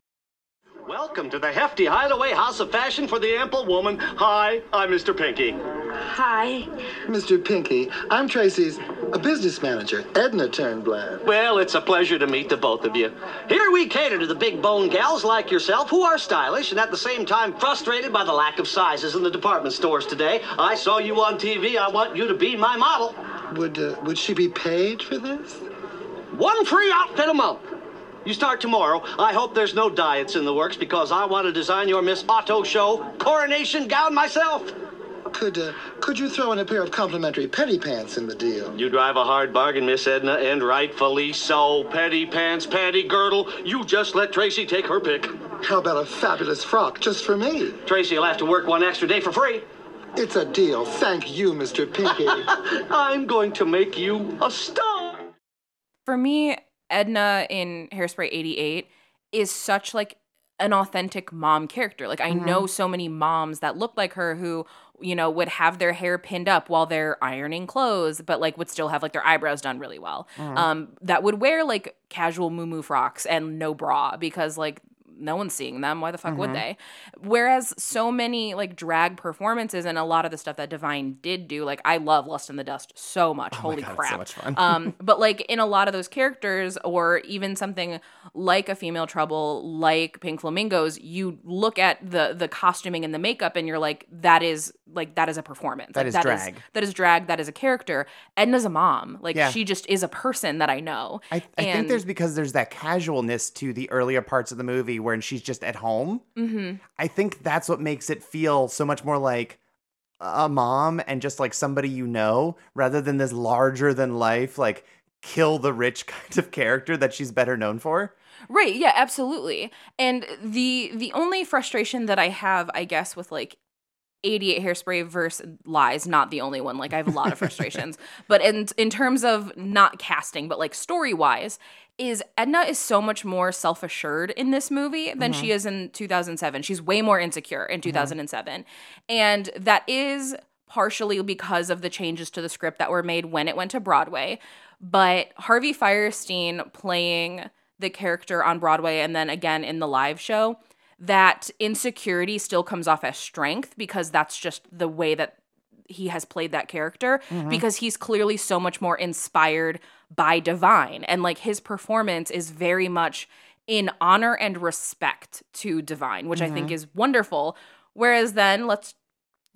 Welcome Welcome to the hefty hideaway house of fashion for the ample woman. Hi, I'm Mr. Pinky. Hi. Mr. Pinky, I'm Tracy's a business manager, Edna Turnblad. Well, it's a pleasure to meet the both of you. Here we cater to the big bone gals like yourself who are stylish and at the same time frustrated by the lack of sizes in the department stores today. I saw you on TV. I want you to be my model. Would uh, would she be paid for this? One free outfit a month. You start tomorrow. I hope there's no diets in the works because I want to design your Miss Auto Show coronation gown myself. Could uh, could you throw in a pair of complimentary petty pants in the deal? You drive a hard bargain, Miss Edna, and rightfully so. Petty pants, patty girdle. You just let Tracy take her pick. How about a fabulous frock just for me? Tracy will have to work one extra day for free. It's a deal. Thank you, Mr. Pinky. *laughs* I'm going to make you a star. For me, Edna in Hairspray 88 is such like an authentic mom character. Like I know so many moms that look like her who, you know, would have their hair pinned up while they're ironing clothes, but like would still have like their eyebrows done really well. Um that would wear like casual moo frocks and no bra because like no one's seeing them. Why the fuck would they? Whereas so many like drag performances and a lot of the stuff that Divine did do, like I love Lust in the Dust so much. Holy God, it's so crap. much um, *laughs* but like in a lot of those characters, or even something like a female trouble, like Pink Flamingos, you look at the the costuming and the makeup, and you're like, that is like that is a performance. That Like, is drag. that is drag. That is a character. Edna's a mom. Like Yeah. she just is a person that I know. I, I think there's because there's that casualness to the earlier parts of the movie where she's just at home. Mhm. I think that's what makes it feel so much more like a mom and just like somebody you know rather than this larger than life, like kill the rich *laughs* kind of character that she's better known for. Right, yeah, absolutely. And the the only frustration that I have, I guess, with like 88 hairspray versus lies, not the only one. Like I have a lot of frustrations. *laughs* but in in terms of not casting, but like story-wise, is Edna is so much more self-assured in this movie than she mm-hmm. is in 2007. She's way more insecure in mm-hmm. 2007. And that is partially because of the changes to the script that were made when it went to Broadway. But Harvey Fierstein playing the character on Broadway and then again in the live show, that insecurity still comes off as strength because that's just the way that he has played that character because he's clearly so much more inspired by Divine. And like his performance is very much in honor and respect to Divine, which I think is wonderful. Whereas then let's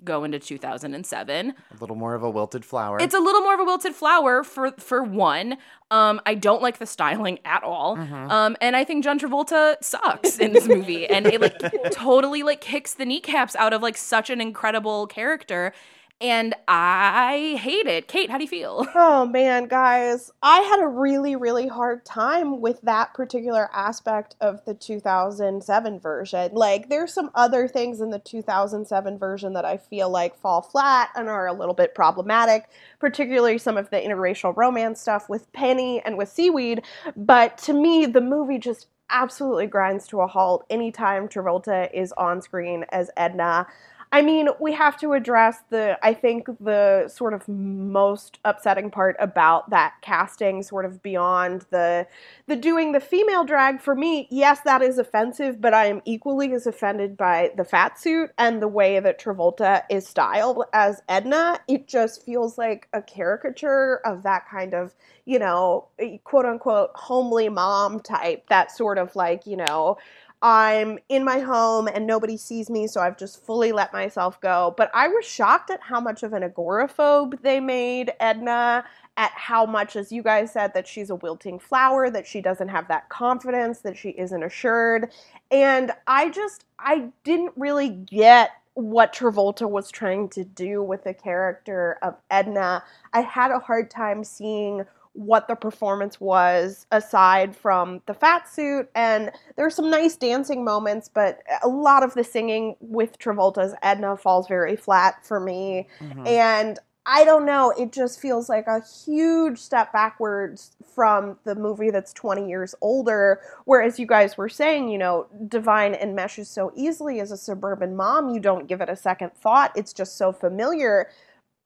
go into 2007 A little more of a wilted flower. it's a little more of a wilted flower for for one. Um, I don't like the styling at all. Mm-hmm. Um, and I think John Travolta sucks in this movie, and it like *laughs* totally like kicks the kneecaps out of like such an incredible character. And I hate it. Kate, how do you feel? *laughs* Oh man, guys, I had a really, really hard time with that particular aspect of the 2007 version. Like, there's some other things in the 2007 version that I feel like fall flat and are a little bit problematic, particularly some of the interracial romance stuff with Penny and with Seaweed. But to me, the movie just absolutely grinds to a halt anytime Travolta is on screen as Edna. I mean, we have to address the, I think, the sort of most upsetting part about that casting, sort of beyond the, the doing the female drag. For me, yes, that is offensive, but I am equally as offended by the fat suit and the way that Travolta is styled as Edna. It just feels like a caricature of that kind of, you know, quote unquote, homely mom type, that sort of like, you know, I'm in my home and nobody sees me, so I've just fully let myself go. But I was shocked at how much of an agoraphobe they made Edna, at how much, as you guys said, that she's a wilting flower, that she doesn't have that confidence, that she isn't assured. And I just, I didn't really get what Travolta was trying to do with the character of Edna. I had a hard time seeing what the performance was aside from the fat suit. And there's some nice dancing moments but a lot of the singing with Travolta's Edna falls very flat for me. Mm-hmm. And I don't know it just feels like a huge step backwards from the movie that's 20 years older. Whereas you guys were saying you know Divine enmeshes so easily as a suburban mom you don't give it a second thought. It's just so familiar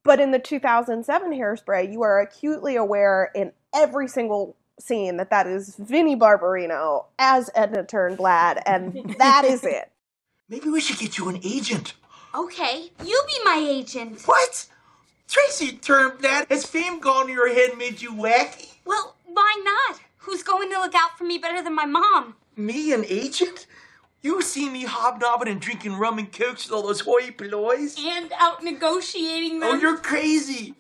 but in the 2007 hairspray, you are acutely aware in every single scene that that is Vinnie Barbarino as Edna Turnblad, and *laughs* that is it. Maybe we should get you an agent. Okay, you be my agent. What? Tracy Turnblad, has fame gone to your head and made you wacky? Well, why not? Who's going to look out for me better than my mom? Me, an agent? You see me hobnobbing and drinking rum and cokes with all those hoi pollois? And out negotiating them. Oh, you're crazy.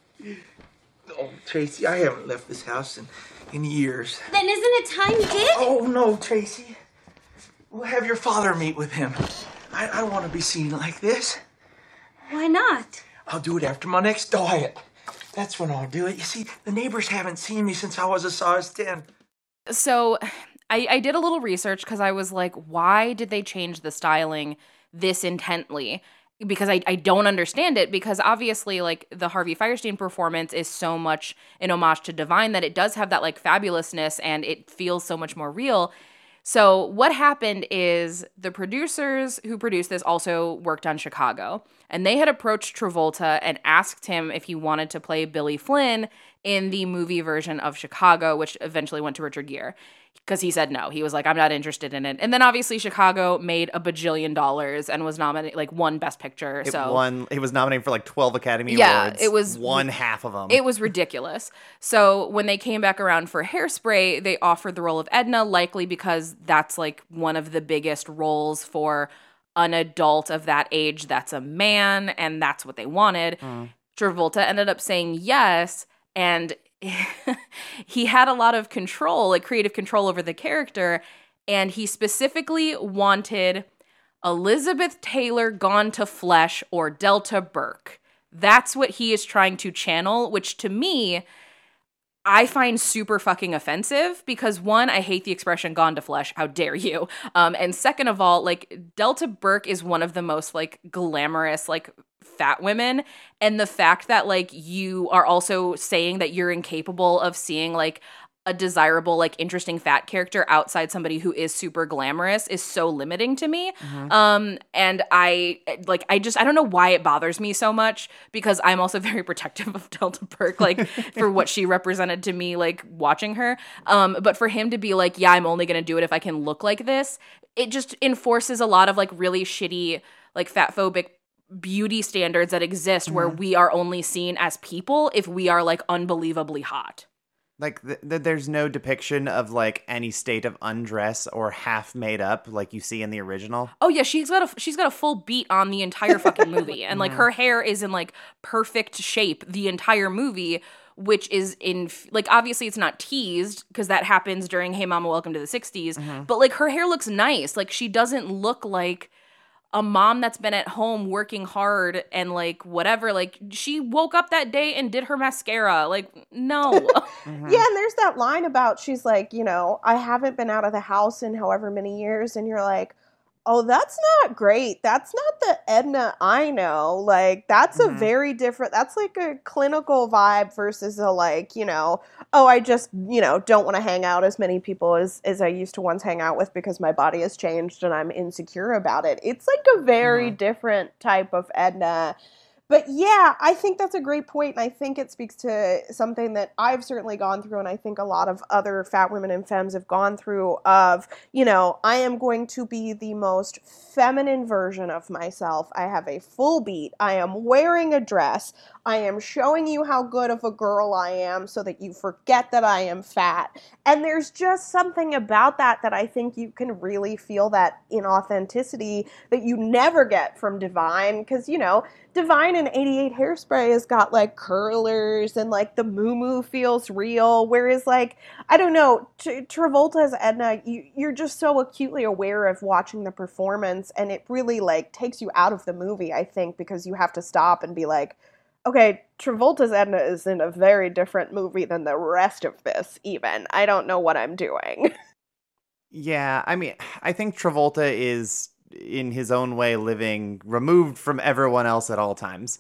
Oh, Tracy, I haven't left this house in, in years. Then isn't it time you did? Oh, no, Tracy. We'll have your father meet with him. I, I don't want to be seen like this. Why not? I'll do it after my next diet. That's when I'll do it. You see, the neighbors haven't seen me since I was a size 10. So I, I did a little research because I was like, why did they change the styling this intently? Because I, I don't understand it because obviously like the Harvey Fierstein performance is so much an homage to Divine that it does have that like fabulousness and it feels so much more real. So what happened is the producers who produced this also worked on Chicago and they had approached Travolta and asked him if he wanted to play Billy Flynn in the movie version of Chicago, which eventually went to Richard Gere because he said no. He was like, I'm not interested in it. And then obviously Chicago made a bajillion dollars and was nominated, like won Best Picture. It so one, he was nominated for like twelve Academy Yeah, Awards. it was- one half of them. it was ridiculous. So when they came back around for Hairspray, they offered the role of Edna, likely because that's like one of the biggest roles for an adult of that age that's a man, and that's what they wanted. Mm. Travolta ended up saying yes, and *laughs* he had a lot of control, like creative control over the character, and he specifically wanted Elizabeth Taylor gone to flesh or Delta Burke. That's what he is trying to channel, which to me, I find super fucking offensive because one, I hate the expression gone to flesh. How dare you? Um, and second of all, like Delta Burke is one of the most like glamorous, like fat women. And the fact that like you are also saying that you're incapable of seeing like a desirable, like interesting fat character outside somebody who is super glamorous is so limiting to me. Um, and I like I just I don't know why it bothers me so much because I'm also *laughs* very protective of Delta Burke, like for what she represented to me, like watching her. Um, but for him to be like, yeah, I'm only gonna do it if I can look like this, it just enforces a lot of like really shitty, like fat phobic beauty standards that exist where we are only seen as people if we are like unbelievably hot. Like th- th- there's no depiction of like any state of undress or half made up like you see in the original. Oh yeah, she's got a she's got a full beat on the entire fucking movie, and like *laughs* her hair is in like perfect shape the entire movie, which is in like obviously it's not teased because that happens during Hey Mama, Welcome to the '60s, mm-hmm. but like her hair looks nice. Like she doesn't look like a mom that's been at home working hard and like whatever. Like she woke up that day and did her mascara. Like no, *laughs* Yeah, *laughs* mm-hmm. and there's that line about she's like, you know, I haven't been out of the house in however many years, and you're like, oh, that's not great. That's not the Edna I know. Like, that's a Mhm. very different. That's like a clinical vibe versus a like, you know, oh, I just, you know, don't want to hang out as many people as as I used to once hang out with because my body has changed and I'm insecure about it. It's like a very different type of Edna. But yeah, I think that's a great point, and I think it speaks to something that I've certainly gone through, and I think a lot of other fat women and femmes have gone through. Of you know, I am going to be the most feminine version of myself. I have a full beat. I am wearing a dress. I am showing you how good of a girl I am, so that you forget that I am fat. And there's just something about that that I think you can really feel that inauthenticity that you never get from Divine, because you know. Divine and 88 Hairspray has got like curlers and like the moo moo feels real. Whereas, like, I don't know, T- Travolta's Edna, you, you're just so acutely aware of watching the performance and it really like takes you out of the movie, I think, because you have to stop and be like, okay, Travolta's Edna is in a very different movie than the rest of this, even. I don't know what I'm doing. *laughs* Yeah, I mean, I think Travolta is in his own way living removed from everyone else at all times.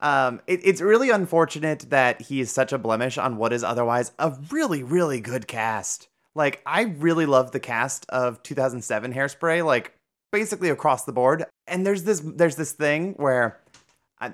Um, it, it's really unfortunate that he is such a blemish on what is otherwise a really, really good cast. Like, I really love the cast of 2007 Hairspray, like basically across the board. And there's this, there's this thing where I,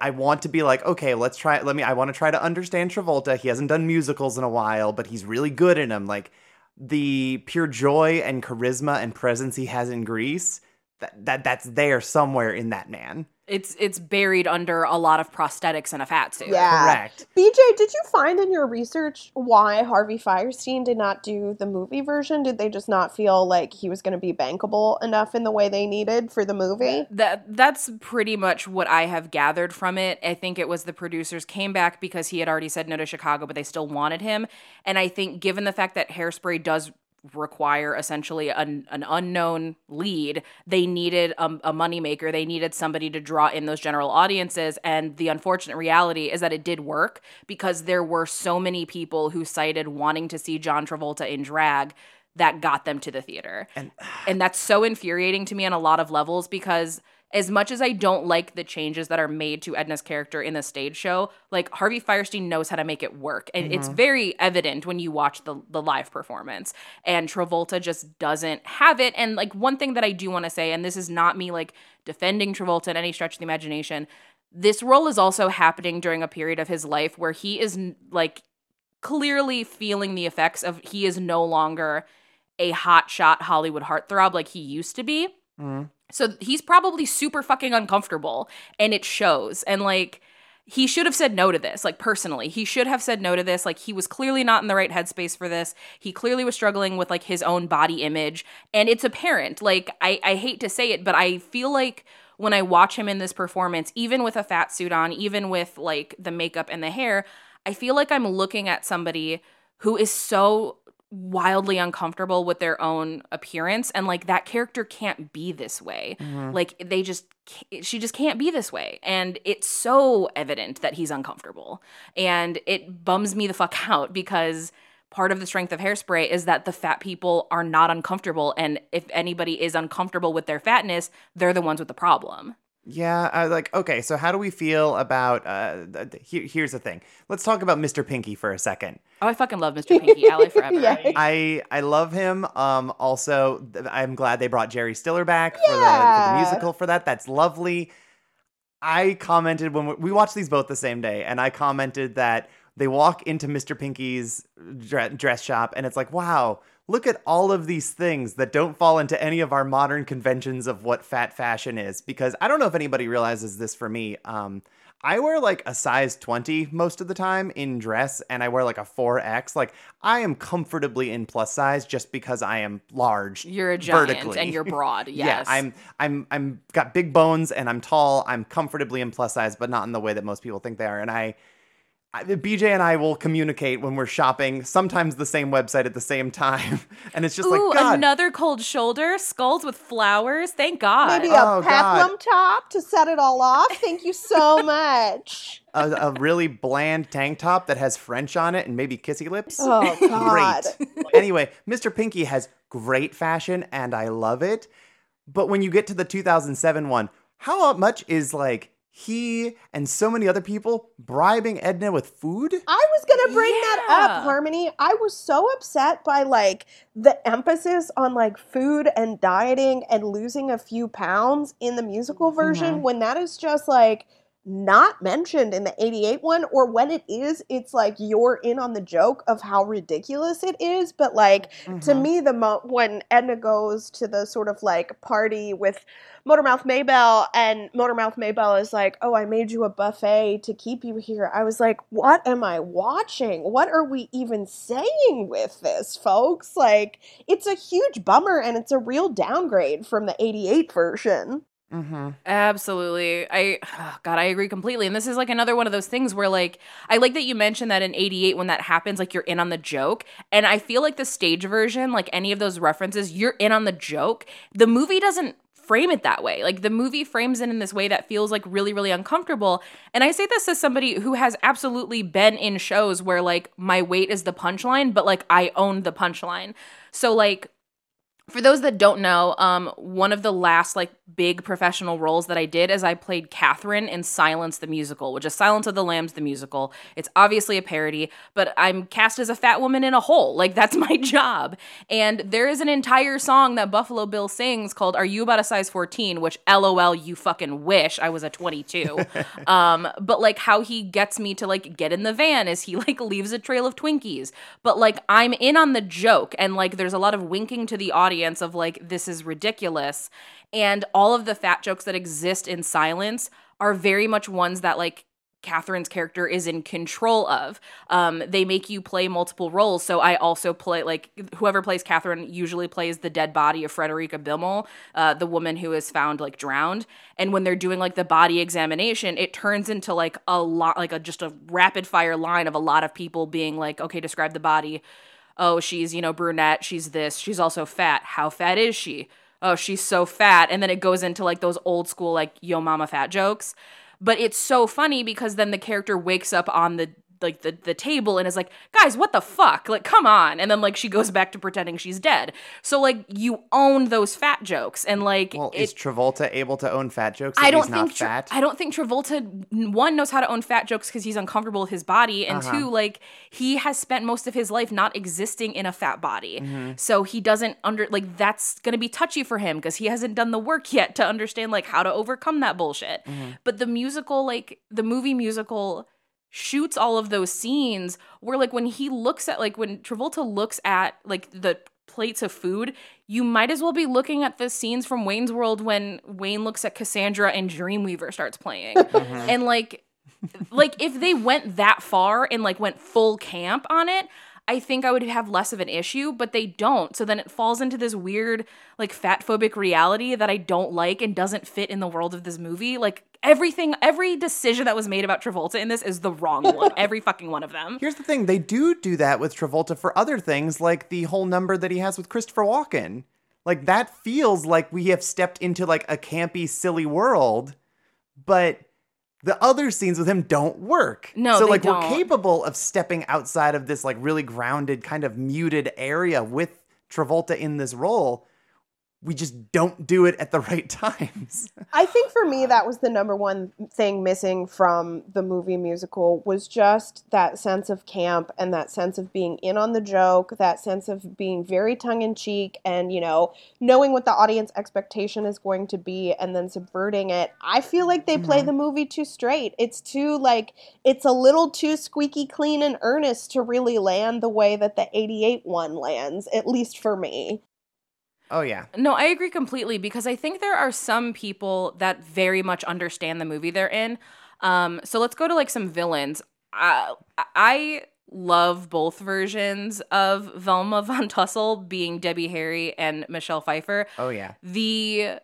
I want to be like, okay, let's try. Let me. I want to try to understand Travolta. He hasn't done musicals in a while, but he's really good in them. Like the pure joy and charisma and presence he has in Grease. That that that's there somewhere in that man. It's it's buried under a lot of prosthetics and a fat suit. Yeah. Correct. BJ, did you find in your research why Harvey Fierstein did not do the movie version? Did they just not feel like he was going to be bankable enough in the way they needed for the movie? That that's pretty much what I have gathered from it. I think it was the producers came back because he had already said no to Chicago, but they still wanted him. And I think given the fact that Hairspray does require essentially an, an unknown lead. They needed a, a moneymaker. They needed somebody to draw in those general audiences. And the unfortunate reality is that it did work because there were so many people who cited wanting to see john travolta in drag that got them to the theater. And and that's so infuriating to me on a lot of levels because as much as I don't like the changes that are made to Edna's character in the stage show, like Harvey Fierstein knows how to make it work. And it's mm-hmm. very evident when you watch the the live performance. And Travolta just doesn't have it. And like one thing that I do want to say, and this is not me like defending Travolta in any stretch of the imagination, this role is also happening during a period of his life where he is like clearly feeling the effects of he is no longer a hot shot Hollywood heartthrob like he used to be. Mm. So he's probably super fucking uncomfortable and it shows. And like he should have said no to this, like personally. He should have said no to this. Like he was clearly not in the right headspace for this. He clearly was struggling with like his own body image. And it's apparent. Like I, I hate to say it, but I feel like when I watch him in this performance, even with a fat suit on, even with like the makeup and the hair, I feel like I'm looking at somebody who is so wildly uncomfortable with their own appearance and like that character can't be this way. Mm-hmm. Like they just she just can't be this way and it's so evident that he's uncomfortable and it bums me the fuck out because part of the strength of hairspray is that the fat people are not uncomfortable and if anybody is uncomfortable with their fatness they're the ones with the problem Yeah, I was like okay, so how do we feel about uh th- th- here, here's the thing. Let's talk about Mr. Pinky for a second. oh i fucking love mr pinky ally *laughs* forever Yeah. I I love him. Um also th- I'm glad they brought Jerry Stiller back for, the, for the musical for that. That's lovely. I commented when we, we watched these both the same day and I commented that they walk into Mr. Pinky's dre- dress shop and it's like, "Wow, look at all of these things that don't fall into any of our modern conventions of what fat fashion is because I don't know if anybody realizes this for me. Um I wear like a size 20 most of the time in dress and I wear like a 4X. Like I am comfortably in plus size just because I am large. you're a giant vertically. and you're broad *laughs* yes Yeah, I'm I'm I'm got big bones and I'm tall. I'm comfortably in plus size, but not in the way that most people think they are. And I, I BJ and I will communicate when we're shopping, sometimes the same website at the same time. *laughs* And it's just Ooh, like God, another cold shoulder, skulls with flowers. Thank God. Maybe a Oh, God. peplum top to set it all off. Thank you so *laughs* much. a, a really bland tank top that has French on it and maybe kissy lips. Oh God. Great. anyway, Mr. Pinky has great fashion and I love it. But when you get to the 2007 one, how much is like he and so many other people bribing Edna with food? I was gonna bring that up, Harmony. I was so upset by like the emphasis on like food and dieting and losing a few pounds in the musical version mm-hmm. when that is just like not mentioned in the 88 one or when it is it's like you're in on the joke of how ridiculous it is but like to mm-hmm. me the mo- when edna goes to the sort of like party with motormouth maybelle and motormouth maybelle is like oh i made you a buffet to keep you here. I was like what am i watching? What are we even saying with this folks? Like it's a huge bummer and it's a real downgrade from the 88 version Mm-hmm. Absolutely. I oh, *sighs* God, I agree completely. And this is like another one of those things where like I like that you mentioned that in 88 when that happens like you're in on the joke. And I feel like the stage version, like any of those references, you're in on the joke. The movie doesn't frame it that way. Like the movie frames it in this way that feels like really really uncomfortable. And I say this as somebody who has absolutely been in shows where like my weight is the punchline, but like I own the punchline. So like for those that don't know, um, one of the last like big professional roles that I did as I played Catherine in Silence the Musical, which is Silence of the Lambs the musical. It's obviously a parody, but I'm cast as a fat woman in a hole. *laughs* Like that's my job. And there is an entire song that Buffalo Bill sings called "Are You About a Size 14?" Which, LOL, you fucking wish I was a 22. *laughs* um, but like how he gets me to like get in the van is he *laughs* like leaves a trail of Twinkies, but like I'm in on the joke, and like there's a lot of winking to the audience of like this is ridiculous and all of the fat jokes that exist in silence are very much ones that like Catherine's character is in control of. Um, they make you play multiple roles. So I also play like whoever plays Catherine usually plays the dead body of Frederica Bimmel, uh, the woman who is found like drowned. And when they're doing like the body examination, it turns into like a lot, like a just a rapid fire line of a lot of people being like, okay, describe the body oh, she's, you know, brunette, she's this, she's also fat. How fat is she? Oh, she's so fat. And then it goes into like those old school, like, yo, mama fat jokes. But it's so funny because then the character wakes up on the like the the table and is like, guys, what the fuck? Like, come on. And then like she goes back to pretending she's dead. So like you own those fat jokes and like Well, it, is Travolta able to own fat jokes? I don't think Tra- I don't think Travolta one knows how to own fat jokes because he's uncomfortable with his body, and Uh-huh. two, like he has spent most of his life not existing in a fat body, Mm-hmm. so he doesn't under like that's gonna be touchy for him because he hasn't done the work yet to understand like how to overcome that bullshit. Mm-hmm. But the musical, like the movie musical, shoots all of those scenes where like when he looks at like when Travolta looks at like the plates of food, you might as well be looking at the scenes from Wayne's World when Wayne looks at Cassandra and Dreamweaver starts playing. *laughs* Uh-huh. And like like if they went that far and like went full camp on it, I think I would have less of an issue, but they don't. So then it falls into this weird like fat phobic reality that I don't like and doesn't fit in the world of this movie. Like everything every decision that was made about Travolta in this is the wrong one. *laughs* every fucking one of them. Here's the thing: they do do that with Travolta for other things, like the whole number that he has with Christopher Walken. Like that feels like we have stepped into like a campy, silly world, but the other scenes with him don't work. No, so like we're capable of stepping outside of this like really grounded, kind of muted area with Travolta in this role. We just don't do it at the *laughs* right times. I think for me that was the number one thing missing from the movie musical was just that sense of camp and that sense of being in on the joke, that sense of being very tongue in cheek and, you know, knowing what the audience expectation is going to be and then subverting it. I feel like they play mm-hmm. the movie too straight. It's too like it's a little too squeaky clean and earnest to really land the way that the 88 one lands, at least for me. Oh yeah. No, I agree completely because I think there are some people that very much understand the movie they're in. Um, so let's go to like some villains. Uh, I love both versions of Velma *laughs* von Tussle being Debbie Harry and Michelle Pfeiffer. Oh yeah. The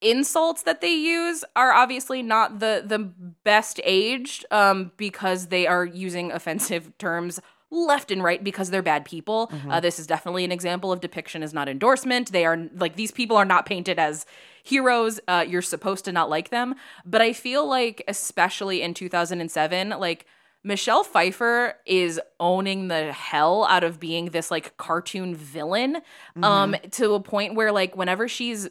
insults that they use are obviously not the the best aged um, because they are using *laughs* offensive terms left and right because they're bad people. Uh, this is definitely an example of depiction is not endorsement. They are like these people are not painted as heroes. Uh, you're supposed to not like them, but I feel like especially in 2007, like. Michelle Pfeiffer is owning the hell out of being this like cartoon villain um to a point where like whenever she's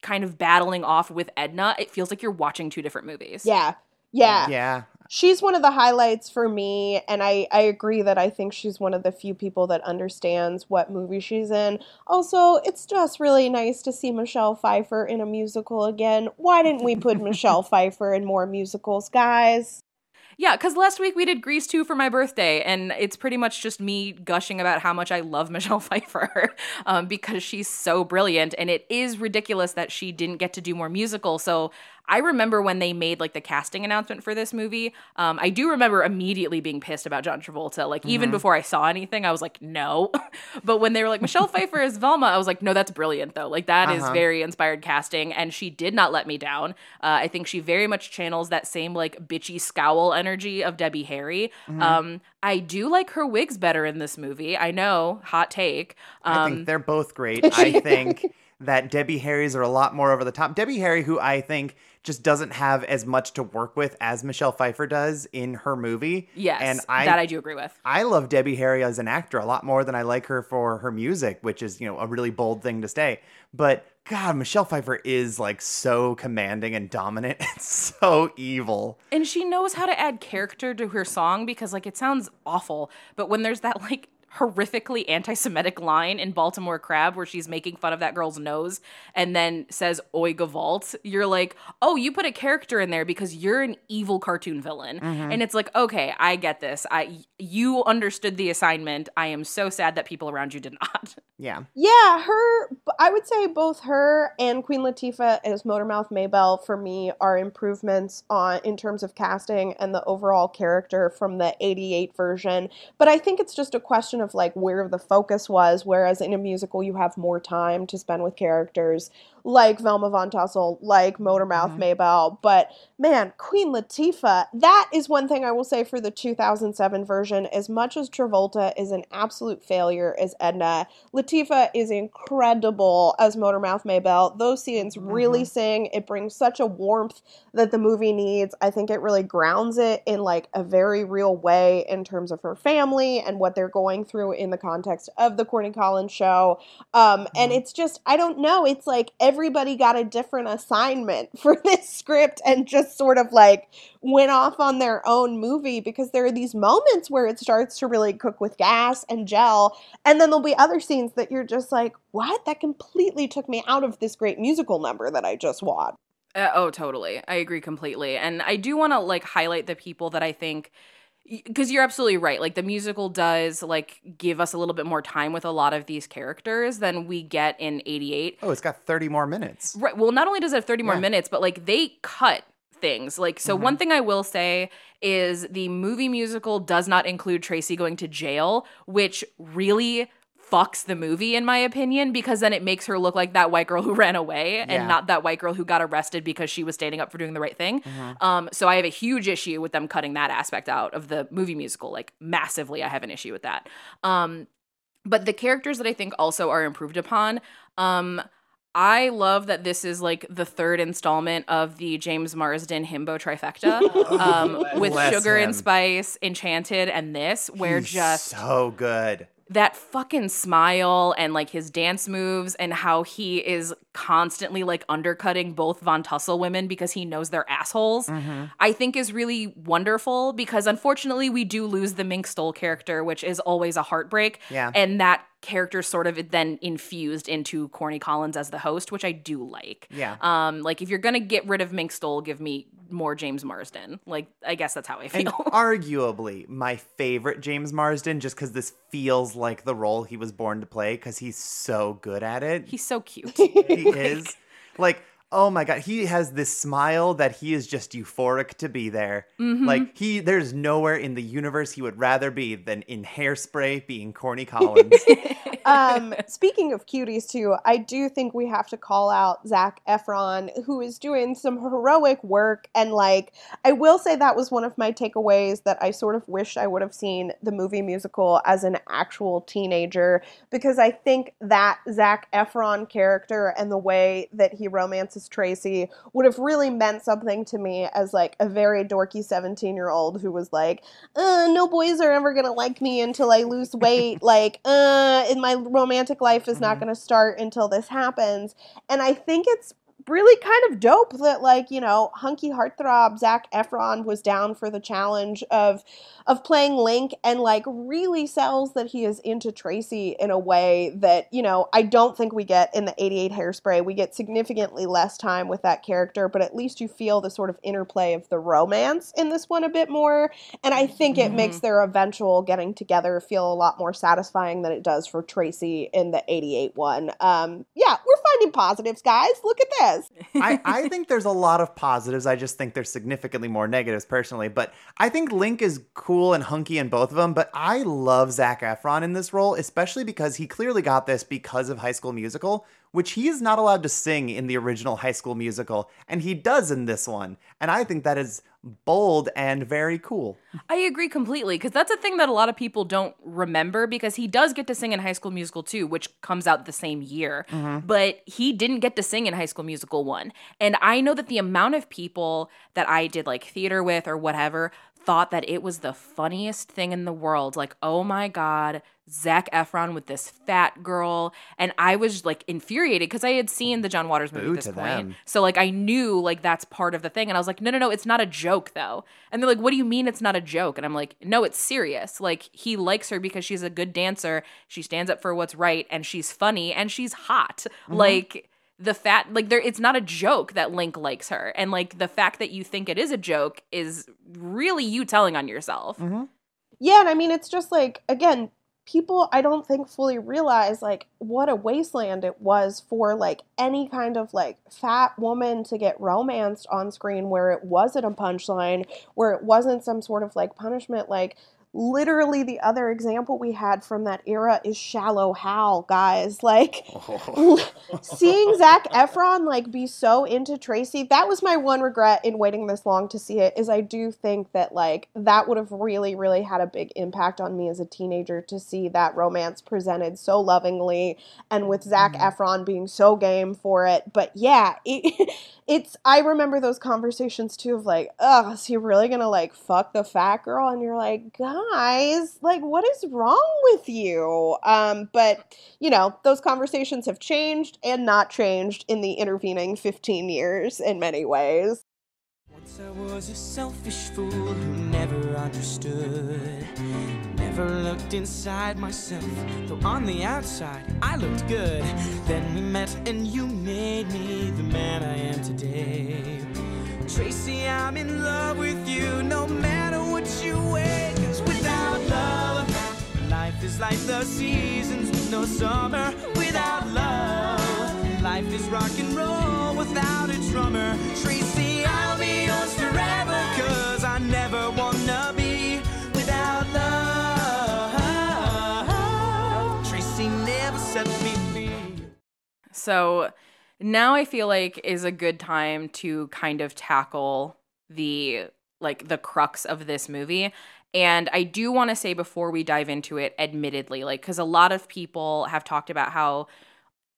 kind of battling off with Edna, it feels like you're watching two different movies. Yeah. Yeah. Yeah. She's one of the highlights for me and I, I agree that i think she's one of the few people that understands what movie she's in also it's just really nice to see michelle pfeiffer in a musical again why didn't we put michelle *laughs* pfeiffer in more musicals guys Yeah, because last week we did Grease 2 for my birthday, and it's pretty much just me gushing about how much I love *laughs* Michelle Pfeiffer um, because she's so brilliant. And it is ridiculous that she didn't get to do more musical. So I remember when they made like the casting announcement for this movie. Um, I do remember immediately being pissed about John Travolta. Like, even before I saw anything, I was like, no. *laughs* but when they were like, Michelle Pfeiffer is Velma, I was like, no, that's brilliant, though. Like, that is Uh-huh. very inspired casting. And she did not let me down. Uh, I think she very much channels that same like bitchy scowl energy of Debbie Harry. Mm-hmm. Um, I do like her wigs better in this movie. I know, hot take. Um, I think they're both great. *laughs* I think that Debbie Harry's are a lot more over the top. Debbie Harry, who I think just doesn't have as much to work with as Michelle Pfeiffer does in her movie. Yes, and I that I do agree with. I love Debbie Harry as an actor a lot more than I like her for her music, which is, you know, a really bold thing to say. But God, Michelle Pfeiffer is like so commanding and dominant. *laughs* and so evil. And she knows how to add character to her song because, like, it sounds awful, but when there's that, like, horrifically anti-Semitic line in Baltimore Crab where she's making fun of that girl's nose and then says "Oi Gewalt," you're like, oh, you put a character in there because you're an evil cartoon villain, Mm-hmm. and it's like, okay, I get this. I you understood the assignment. I am so sad that people around you did *laughs* not. Yeah. Yeah, her. I would say both her and Queen Latifah as Motormouth Maybelle for me are improvements on in terms of casting and the overall character from the '88 version. But I think it's just a question of like where the focus was. Whereas in a musical, you have more time to spend with characters like Velma Von Tussle, like Motormouth mm-hmm. Maybelle. But man, Queen Latifah, that is one thing I will say for the 2007 version. As much as Travolta is an absolute failure as Edna, Latifah is incredible as Motormouth Maybelle. Those scenes really mm-hmm. sing. It brings such a warmth that the movie needs. I think it really grounds it in like a very real way in terms of her family and what they're going through in the context of the Corny Collins show. Um, and mm-hmm. it's just, I don't know. It's like everybody got a different assignment *laughs* for this script and just sort of like went off on their own movie because there are these moments where it starts to really cook with gas and gel. And then there'll be other scenes that you're just like, what? That completely took me out of this great musical number that I just watched. Uh, oh, totally. I agree completely. And I do want to like highlight the people that I think because you're absolutely right. Like the musical does like give us a little bit more time with a lot of these characters than we get in 88. Oh, it's got 30 more minutes. Right. Well, not only does it have 30 more minutes, but like they cut things. Like so one mm-hmm. thing I will say is the movie musical does not include Tracy going to jail, which really fucks the movie in my opinion because then it makes her look like that white girl who *laughs* ran away Yeah. and not that white girl who got arrested because she was standing up for doing the right thing. Um so I have a huge issue with them cutting that aspect out of the movie musical like massively I have an issue with that. Um but the characters that I think also are improved upon um I love that this is like the third installment of the James Marsden himbo trifecta *laughs* um, with Bless Sugar him. and Spice, Enchanted, and this, where He's just so good. That fucking smile and like his dance moves and how he is constantly like undercutting both Von Tussle women because he knows they're assholes, I think is really wonderful because unfortunately we do lose the Mink Stole character, which is always a heartbreak. Yeah. And that character sort of then infused into Corny Collins as the host, which I do like. Yeah. Um, like if you're gonna get rid of Mink Stole, give me more James Marsden. Like I guess that's how I And feel. *laughs* arguably my favorite James Marsden, just because this feels like the role he was born to play, because he's so good at it. He's so cute. he *laughs* is. Like, oh my god, he has this smile that he is just euphoric to be there. Mm-hmm. Like he there's nowhere in the universe he would rather be than in hairspray being corny Collins. *laughs* um, speaking of cuties, too, I do think we have to call out Zac Efron, who is doing some heroic work. And, like, I will say that was one of my takeaways that I sort of wish I would have seen the movie musical as an actual teenager, because I think that Zac Efron character and the way that he romances Tracy would have really meant something to me as, like, a very dorky 17 year old who was like, uh, no boys are ever gonna like me until I lose *laughs* weight. like, uh, and my romantic life is not gonna start until this happens. And I think it's really kind of dope that like you know hunky heartthrob Zac Efron was down for the challenge of of playing Link and like really sells that he is into Tracy in a way that you know I don't think we get in the 88 hairspray. We get significantly less time with that character but at least you feel the sort of interplay of the romance in this one a bit more. And I think it makes their eventual getting together feel a lot more satisfying than it does for Tracy in the 88 one. Um yeah we're finding positives guys. Look at this I, *laughs* I think there's a lot of positives. I just think there's significantly more negatives personally. But I think Link is cool and hunky in both of them. But I love Zac Efron in this role, especially because he clearly got this because of High School Musical, which he is not allowed to sing in the original High School Musical. And he does in this one. And I think that is bold and very cool. I agree completely because that's a thing that a lot of people don't remember because he does get to sing in High School Musical 2, which comes out the same year. Mm-hmm. But he didn't get to sing in High School Musical 1. And I know that the amount of people that I did like theater with or whatever thought that it was the funniest thing in the world. Like, oh my God, Zac Efron with this fat girl. And I was like infuriated because I had seen the John Waters movie Boo at this to point. them. So like I knew like that's part of the thing. And I was like, no, no, no, it's not a joke though. And they're like, what do you mean it's not a joke? And I'm like, no, it's serious. Like he likes her because she's a good dancer. She stands up for what's right and she's funny and she's hot. Mm-hmm. Like the fat like there it's not a joke that Link likes her. And like the fact that you think it is a joke is really you telling on yourself. Mm-hmm. Yeah, and I mean it's just like again, people I don't think fully realize like what a wasteland it was for like any kind of like fat woman to get romanced on screen where it wasn't a punchline, where it wasn't some sort of like punishment like literally the other example we had from that era is shallow hal guys like oh. *laughs* seeing Zac Efron like be so into Tracy, that was my one regret in waiting this long to see it. Is I do think that like that would have really, really had a big impact on me as a teenager to see that romance presented so lovingly and with Zac mm-hmm. Efron being so game for it. But yeah, *laughs* it, it's I remember those conversations too of like, oh, is he really gonna like fuck the fat girl? And you're like, guys, like what is wrong with you? Um, but you know, those conversations have changed and not changed in the intervening 15 years in many ways. Once I was a selfish fool who never understood. Never looked inside myself, though on the outside I looked good. Then we met and you made me the man I am today. Tracy, I'm in love with you no matter what you weigh. Is like the seasons with no summer. Without love, life is rock and roll without a drummer. Tracy, I'll be yours forever. Cause I never wanna be without love. Tracy never set me free. So now I feel like is a good time to kind of tackle the like the crux of this movie. And I do want to say before we dive into it, admittedly, like because a lot of people have talked about how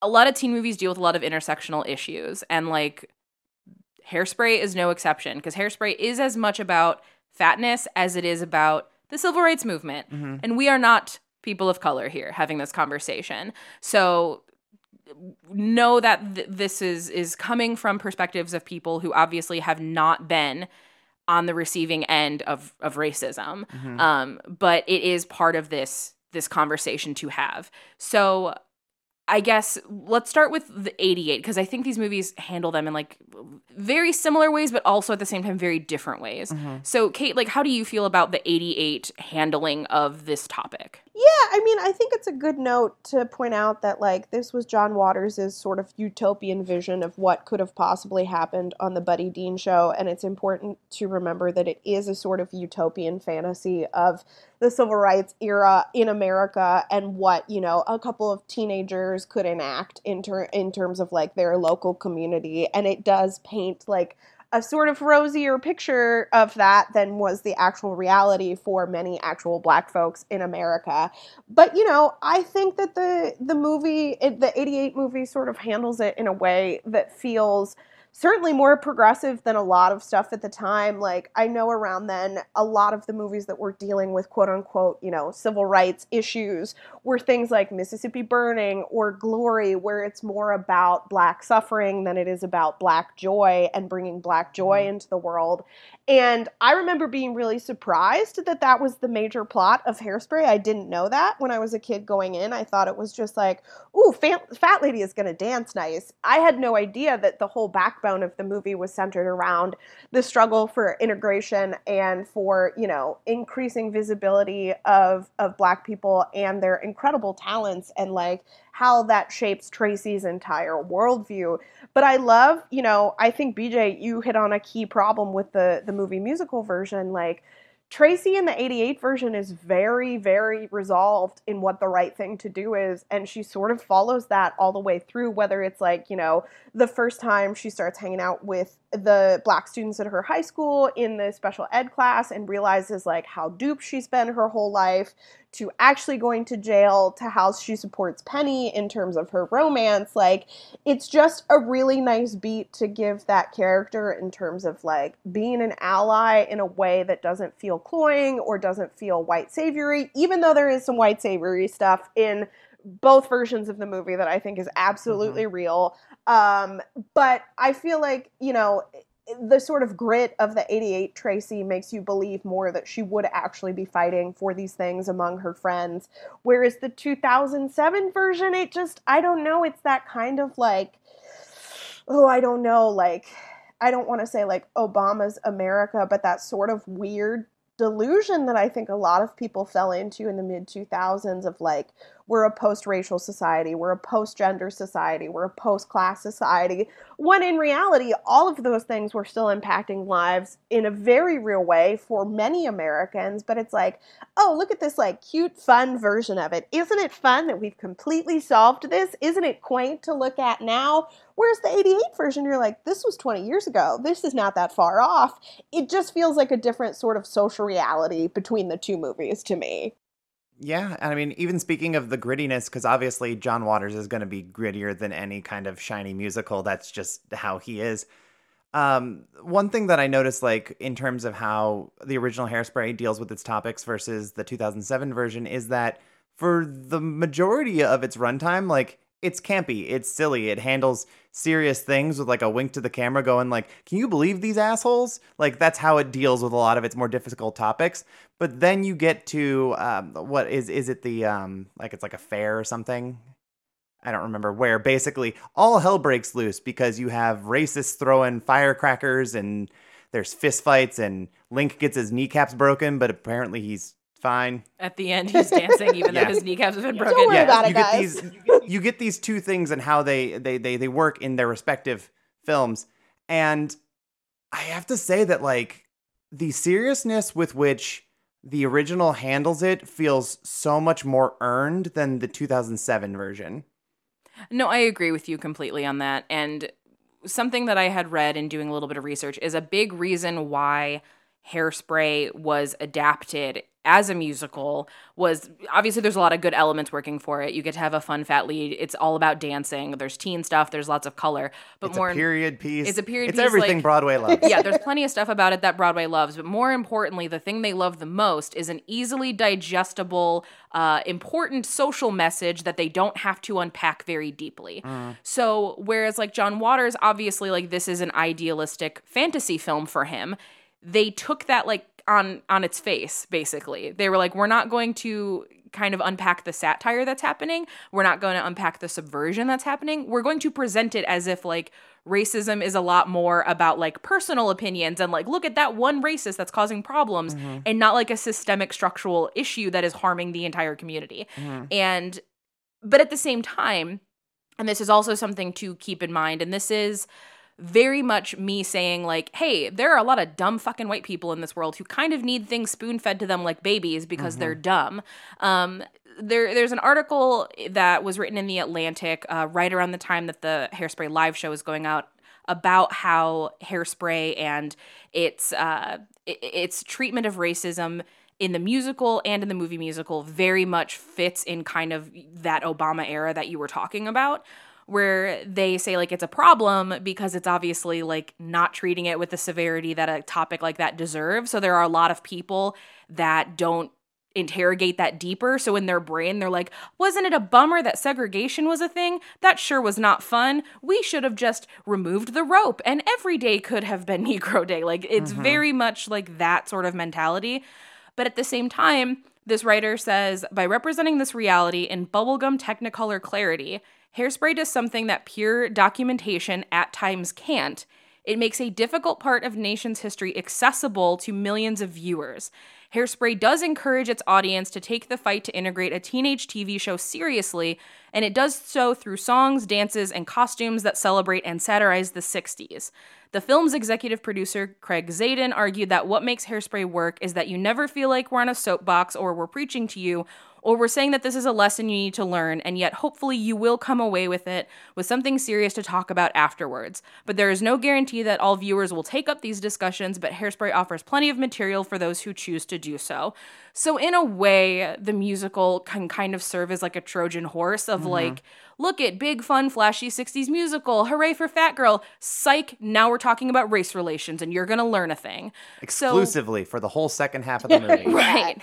a lot of teen movies deal with a lot of intersectional issues, and like Hairspray is no exception because Hairspray is as much about fatness as it is about the civil rights movement. Mm-hmm. And we are not people of color here having this conversation. So know that th- this is is coming from perspectives of people who obviously have not been on the receiving end of of racism um but it is part of this this conversation to have so I guess let's start with the 88 because I think these movies handle them in like very similar ways, but also at the same time very different ways. So, Kate, like, how do you feel about the 88 handling of this topic? Yeah, I mean, I think it's a good note to point out that like this was John Waters' sort of utopian vision of what could have possibly happened on the Buddy Dean show, and it's important to remember that it is a sort of utopian fantasy of the civil rights era in America and what, you know, a couple of teenagers could enact in ter- in terms of like their local community, and it does paint like a sort of rosier picture of that than was the actual reality for many actual black folks in America. But you know, I think that the the movie, the '88 movie, sort of handles it in a way that feels certainly more progressive than a lot of stuff at the time. Like I know around then, a lot of the movies that were dealing with quote unquote, you know, civil rights issues were things like Mississippi Burning or Glory, where it's more about black suffering than it is about black joy and bringing black joy mm-hmm. into the world. And I remember being really surprised that that was the major plot of Hairspray. I didn't know that when I was a kid going in. I thought it was just like, ooh, fat, fat lady is going to dance nice. I had no idea that the whole backbone of the movie was centered around the struggle for integration and for, you know, increasing visibility of, of black people and their incredible talents and like how that shapes Tracy's entire worldview. But I love, you know, I think BJ, you hit on a key problem with the the movie musical version. Like Tracy in the 88 version is very, very resolved in what the right thing to do is. And she sort of follows that all the way through, whether it's like, you know, the first time she starts hanging out with the black students at her high school in the special ed class and realizes like how duped she's been her whole life to actually going to jail to how she supports Penny in terms of her romance. Like, it's just a really nice beat to give that character in terms of like being an ally in a way that doesn't feel cloying or doesn't feel white savory, even though there is some white savory stuff in both versions of the movie that I think is absolutely mm-hmm. real. Um, but I feel like, you know, the sort of grit of the 88 Tracy makes you believe more that she would actually be fighting for these things among her friends. Whereas the 2007 version, it just, I don't know, it's that kind of like, oh, I don't know, like, I don't want to say like Obama's America, but that sort of weird delusion that I think a lot of people fell into in the mid 2000s of like, we're a post racial society, we're a post gender society, we're a post class society, when in reality, all of those things were still impacting lives in a very real way for many Americans. But it's like, oh, look at this like cute, fun version of it. Isn't it fun that we've completely solved this? Isn't it quaint to look at now? Whereas the 88 version, you're like, this was 20 years ago. This is not that far off. It just feels like a different sort of social reality between the two movies to me. Yeah, and I mean, even speaking of the grittiness, because obviously John Waters is going to be grittier than any kind of shiny musical. That's just how he is. Um, one thing that I noticed, like in terms of how the original Hairspray deals with its topics versus the 2007 version, is that for the majority of its runtime, like it's campy, it's silly, it handles serious things with like a wink to the camera going like, "Can you believe these assholes?" Like that's how it deals with a lot of its more difficult topics. But then you get to um, what is is it the um like it's like a fair or something? I don't remember where. Basically, all hell breaks loose because you have racists throwing firecrackers and there's fistfights and Link gets his kneecaps broken, but apparently he's fine. At the end, he's dancing even *laughs* yeah. though his kneecaps have been broken. Don't worry yeah, about you it, get guys. these you get these two things and how they, they they they work in their respective films. And I have to say that like the seriousness with which the original handles it feels so much more earned than the 2007 version. No, I agree with you completely on that. And something that I had read in doing a little bit of research is a big reason why Hairspray was adapted as a musical was obviously there's a lot of good elements working for it. You get to have a fun fat lead. It's all about dancing. There's teen stuff. There's lots of color. But it's more a period piece. It's a period it's piece. everything like, Broadway loves. *laughs* Yeah, there's plenty of stuff about it that Broadway loves. But more importantly, the thing they love the most is an easily digestible, uh, important social message that they don't have to unpack very deeply. Mm. So whereas like John Waters, obviously like this is an idealistic fantasy film for him. They took that like on on its face basically they were like we're not going to kind of unpack the satire that's happening we're not going to unpack the subversion that's happening we're going to present it as if like racism is a lot more about like personal opinions and like look at that one racist that's causing problems mm-hmm. and not like a systemic structural issue that is harming the entire community mm-hmm. and but at the same time and this is also something to keep in mind and this is very much me saying like hey there are a lot of dumb fucking white people in this world who kind of need things spoon fed to them like babies because mm-hmm. they're dumb um, there, there's an article that was written in the Atlantic uh, right around the time that the Hairspray live show was going out about how Hairspray and its uh, its treatment of racism in the musical and in the movie musical very much fits in kind of that Obama era that you were talking about where they say like it's a problem because it's obviously like not treating it with the severity that a topic like that deserves. So there are a lot of people that don't interrogate that deeper. So in their brain, they're like, wasn't it a bummer that segregation was a thing? That sure was not fun. We should have just removed the rope and every day could have been *laughs* Negro Day. Like it's mm-hmm. very much like that sort of mentality. But at the same time, this writer says by representing this reality in bubblegum technicolor clarity, Hairspray does something that pure documentation at times can't. It makes a difficult part of nation's history accessible to millions of viewers. Hairspray does encourage its audience to take the fight to integrate a teenage TV show seriously, and it does so through songs, dances, and costumes that celebrate and satirize the 60s. The film's executive producer, Craig Zadan, argued that what makes Hairspray work is that you never feel like we're on a soapbox or we're preaching to you, or we're saying that this is a lesson you need to learn, and yet hopefully you will come away with it with something serious to talk about afterwards. But there is no guarantee that all viewers will take up these discussions, but Hairspray offers plenty of material for those who choose to do so. So, in a way, the musical can kind of serve as like a Trojan horse of mm-hmm. like, look at big, fun, flashy 60s musical. Hooray for Fat Girl. Psych, now we're talking about race relations and you're going to learn a thing. So- Exclusively for the whole second half of the *laughs* movie. right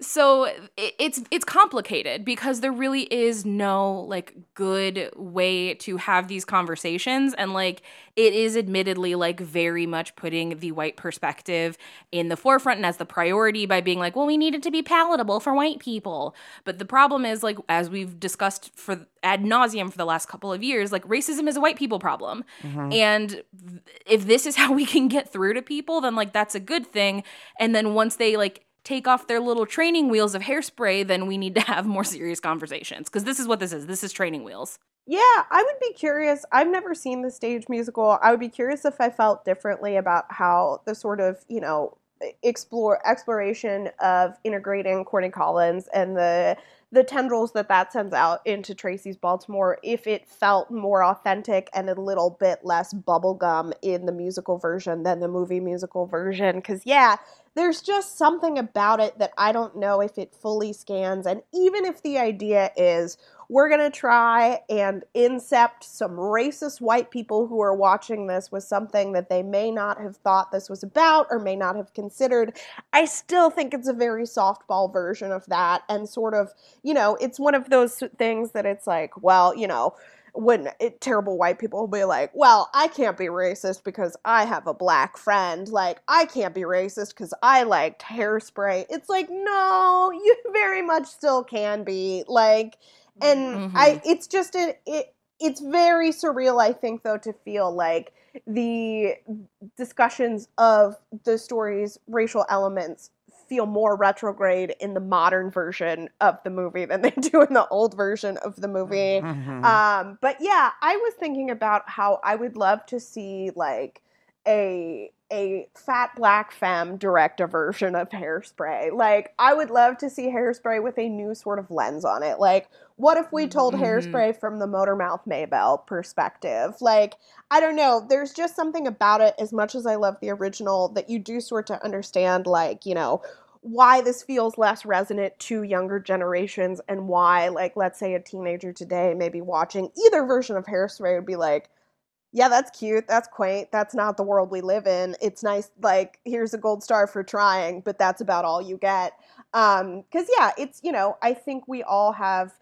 so it, it's it's complicated because there really is no like good way to have these conversations. And like it is admittedly like very much putting the white perspective in the forefront and as the priority by being like well we need it to be palatable for white people. But the problem is like as we've discussed for ad nauseum for the last couple of years like racism is a white people problem. Mm-hmm. And if this is how we can get through to people then like that's a good thing. And then once they like take off their little training wheels of hairspray then we need to have more serious conversations because this is what this is this is training wheels Yeah, I would be curious. I've never seen the stage musical. I would be curious if I felt differently about how the sort of, you know, explore exploration of integrating Corny Collins and the the tendrils that that sends out into Tracy's Baltimore if it felt more authentic and a little bit less bubblegum in the musical version than the movie musical version cuz yeah, there's just something about it that I don't know if it fully scans and even if the idea is we're going to try and incept some racist white people who are watching this with something that they may not have thought this was about or may not have considered. I still think it's a very softball version of that. And sort of, you know, it's one of those things that it's like, well, you know, when it, terrible white people will be like, well, I can't be racist because I have a black friend. Like, I can't be racist because I liked hairspray. It's like, no, you *laughs* very much still can be. Like, and mm-hmm. I, it's just a, it, it's very surreal. I think though to feel like the discussions of the story's racial elements feel more retrograde in the modern version of the movie than *laughs* they do in the old version of the movie. Mhm. Um, but yeah, I was thinking about how I would love to see like a a fat black femme direct a version of hairspray. Like I would love to see hairspray with a new sort of lens on it. Like what if we told Mhm. hairspray from the Motormouth Maybelle perspective? Like I don't know, there's just something about it as much as I love the original that you do sort of understand like, you know, why this feels less resonant to younger generations and why like let's say a teenager today maybe watching either version of hairspray would be like yeah that's cute that's quaint that's not the world we live in it's nice like here's a gold star for trying but that's about all you get. Um because yeah it's you know i think we all have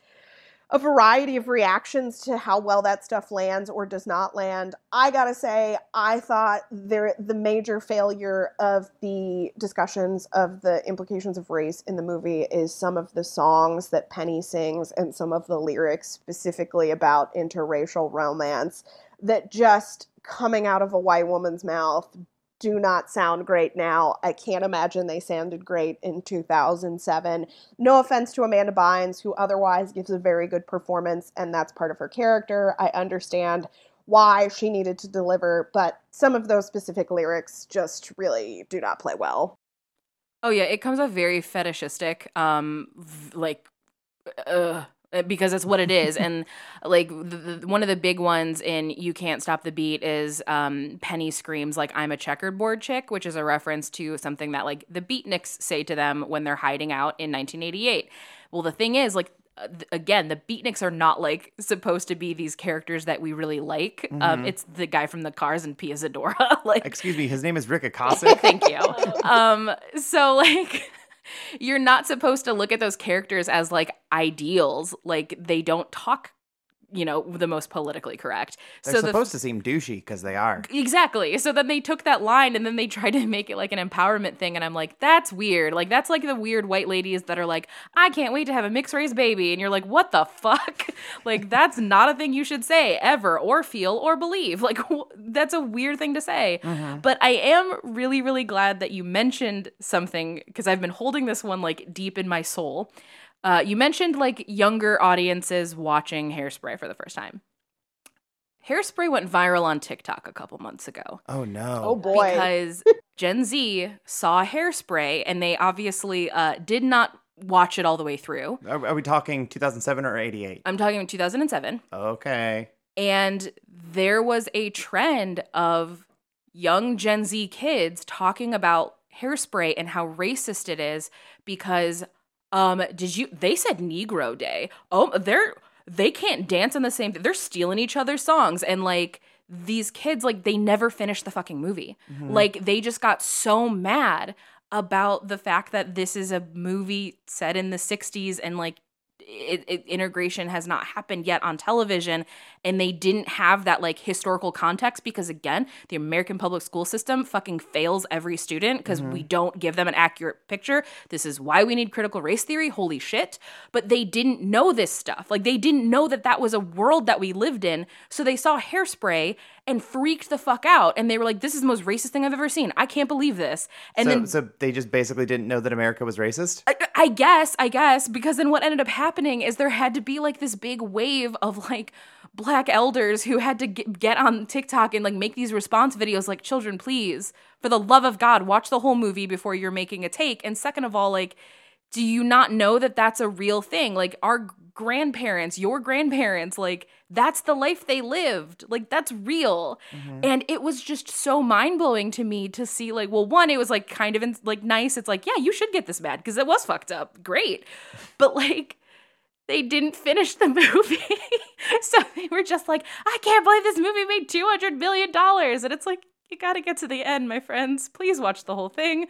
a variety of reactions to how well that stuff lands or does not land. I gotta say, I thought there the major failure of the discussions of the implications of race in the movie is some of the songs that Penny sings and some of the lyrics specifically about interracial romance that just coming out of a white woman's mouth do not sound great now. I can't imagine they sounded great in 2007. No offense to Amanda Bynes, who otherwise gives a very good performance, and that's part of her character. I understand why she needed to deliver, but some of those specific lyrics just really do not play well. Oh yeah, it comes off very fetishistic, um, like, uh, because that's what it is. and *laughs* like the, the, one of the big ones in "You Can't Stop the Beat" is um, Penny screams like "I'm a checkerboard chick," which is a reference to something that like the Beatniks say to them when they're hiding out in 1988. Well, the thing is, like. uh, Again, the Beatniks are not like supposed to be these characters that we really like. Um, Mhm. it's the guy from the Cars and Pia Zadora. *laughs* like, Excuse me, his name is Rick *laughs* Ocasek. Thank you. Um, so like you're not supposed to look at those characters as like ideals. Like they don't talk you know, the most politically correct. They're so the supposed to seem douchey because they are. Exactly. So then they took that line and then they *laughs* tried to make it like an empowerment thing. And I'm like, that's weird. Like, that's like the weird white ladies that are like, I can't wait to have a mixed race baby. And you're like, what the fuck? *laughs* like, that's not a thing you should say ever or feel or believe. *laughs* Like, that's a weird thing to say. Mm-hmm. But I am really, really glad that you mentioned something because I've been holding this one like deep in my soul. Uh, you mentioned like younger audiences watching Hairspray for the first time. Hairspray went viral on TikTok a couple months ago Oh no. Oh boy. because Gen Z saw Hairspray and they obviously uh, did not watch it all the way through. Are, are we talking 2007 or 88? I'm talking 2007. Okay. And there was a trend of young Gen Z kids talking about hairspray and how racist it is because um did you they said Negro Day. Oh, they're they can't dance on the same they're stealing each other's songs and like these kids like they never finished the fucking movie. Like they just got so mad about the fact that this is a movie set in the 60s and like it, it, integration has not happened yet on television and they didn't have that like historical context because again the american public school system fucking fails every student because we mm-hmm. don't give them an accurate picture. This is why we need critical race theory. Holy shit. But they didn't know this stuff. Like they didn't know that that was a world that we lived in so they saw hairspray and freaked the fuck out and they were like this is the most racist thing i've ever seen. I can't believe this. And so, then so they just basically didn't know that America was racist? I, I guess, I guess, because then what ended up happening is there had to be like this big wave of like black elders who had to get, on TikTok and like make these response videos like, children, please, for the love of God, watch the whole movie before you're making a take. And second of all, like, do you not know that that's a real thing? Like, our grandparents, your grandparents, like, that's the life they lived. Like, that's real. Mm-hmm. And it was just so mind blowing to me to see, like, well, one, it was like kind of in, like nice. It's like, yeah, you should get this mad because it was fucked up. Great. *laughs* But like, they didn't finish the *laughs* movie. so they were just like, I can't believe this movie made $200 million. And it's like, you got to get to the end, my friends. Please watch the whole thing.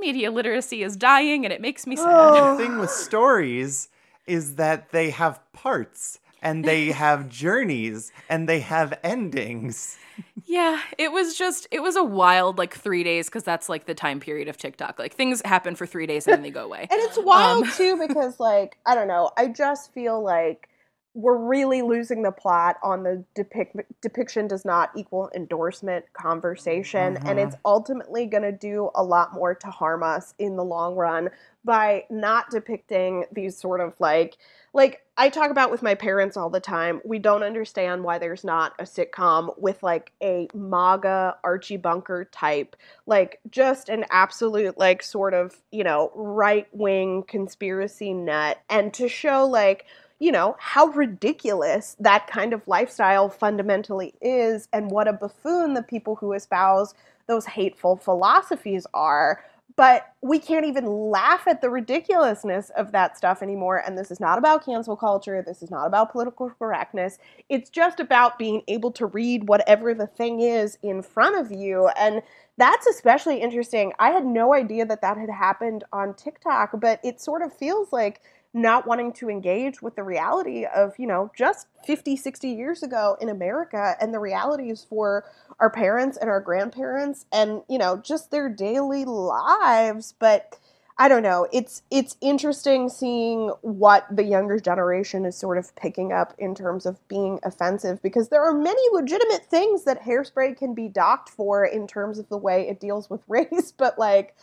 Media literacy is dying and it makes me sad. The *sighs* thing with stories is that they have parts and they *laughs* have journeys and they have endings. Yeah, it was just, it was a wild like three days because that's like the time period of TikTok. Like things happen for three days and then they go away. And it's wild Um, too because like I don't know, I just feel like we're really losing the plot on the depict depiction does not equal endorsement conversation and it's mm-hmm. ultimately going to do a lot more to harm us in the long run by not depicting these sort of like like I talk about with my parents all the time. We don't understand why there's not a sitcom with like a MAGA Archie Bunker type, like just an absolute like sort of, you know, right-wing conspiracy nut and to show like you know, how ridiculous that kind of lifestyle fundamentally is and what a buffoon the people who espouse those hateful philosophies are. But we can't even laugh at the ridiculousness of that stuff anymore. And this is not about cancel culture. This is not about political correctness. It's just about being able to read whatever the thing is in front of you. And that's especially interesting. I had no idea that that had happened on TikTok, but it sort of feels like not wanting to engage with the reality of, you know, just 50, 60 years ago in America and the realities for our parents and our grandparents and, you know, just their daily lives. But I don't know. It's it's interesting seeing what the younger generation is sort of picking up in terms of being offensive because there are many legitimate things that hairspray can be docked for in terms of the way it deals with *laughs* race, but like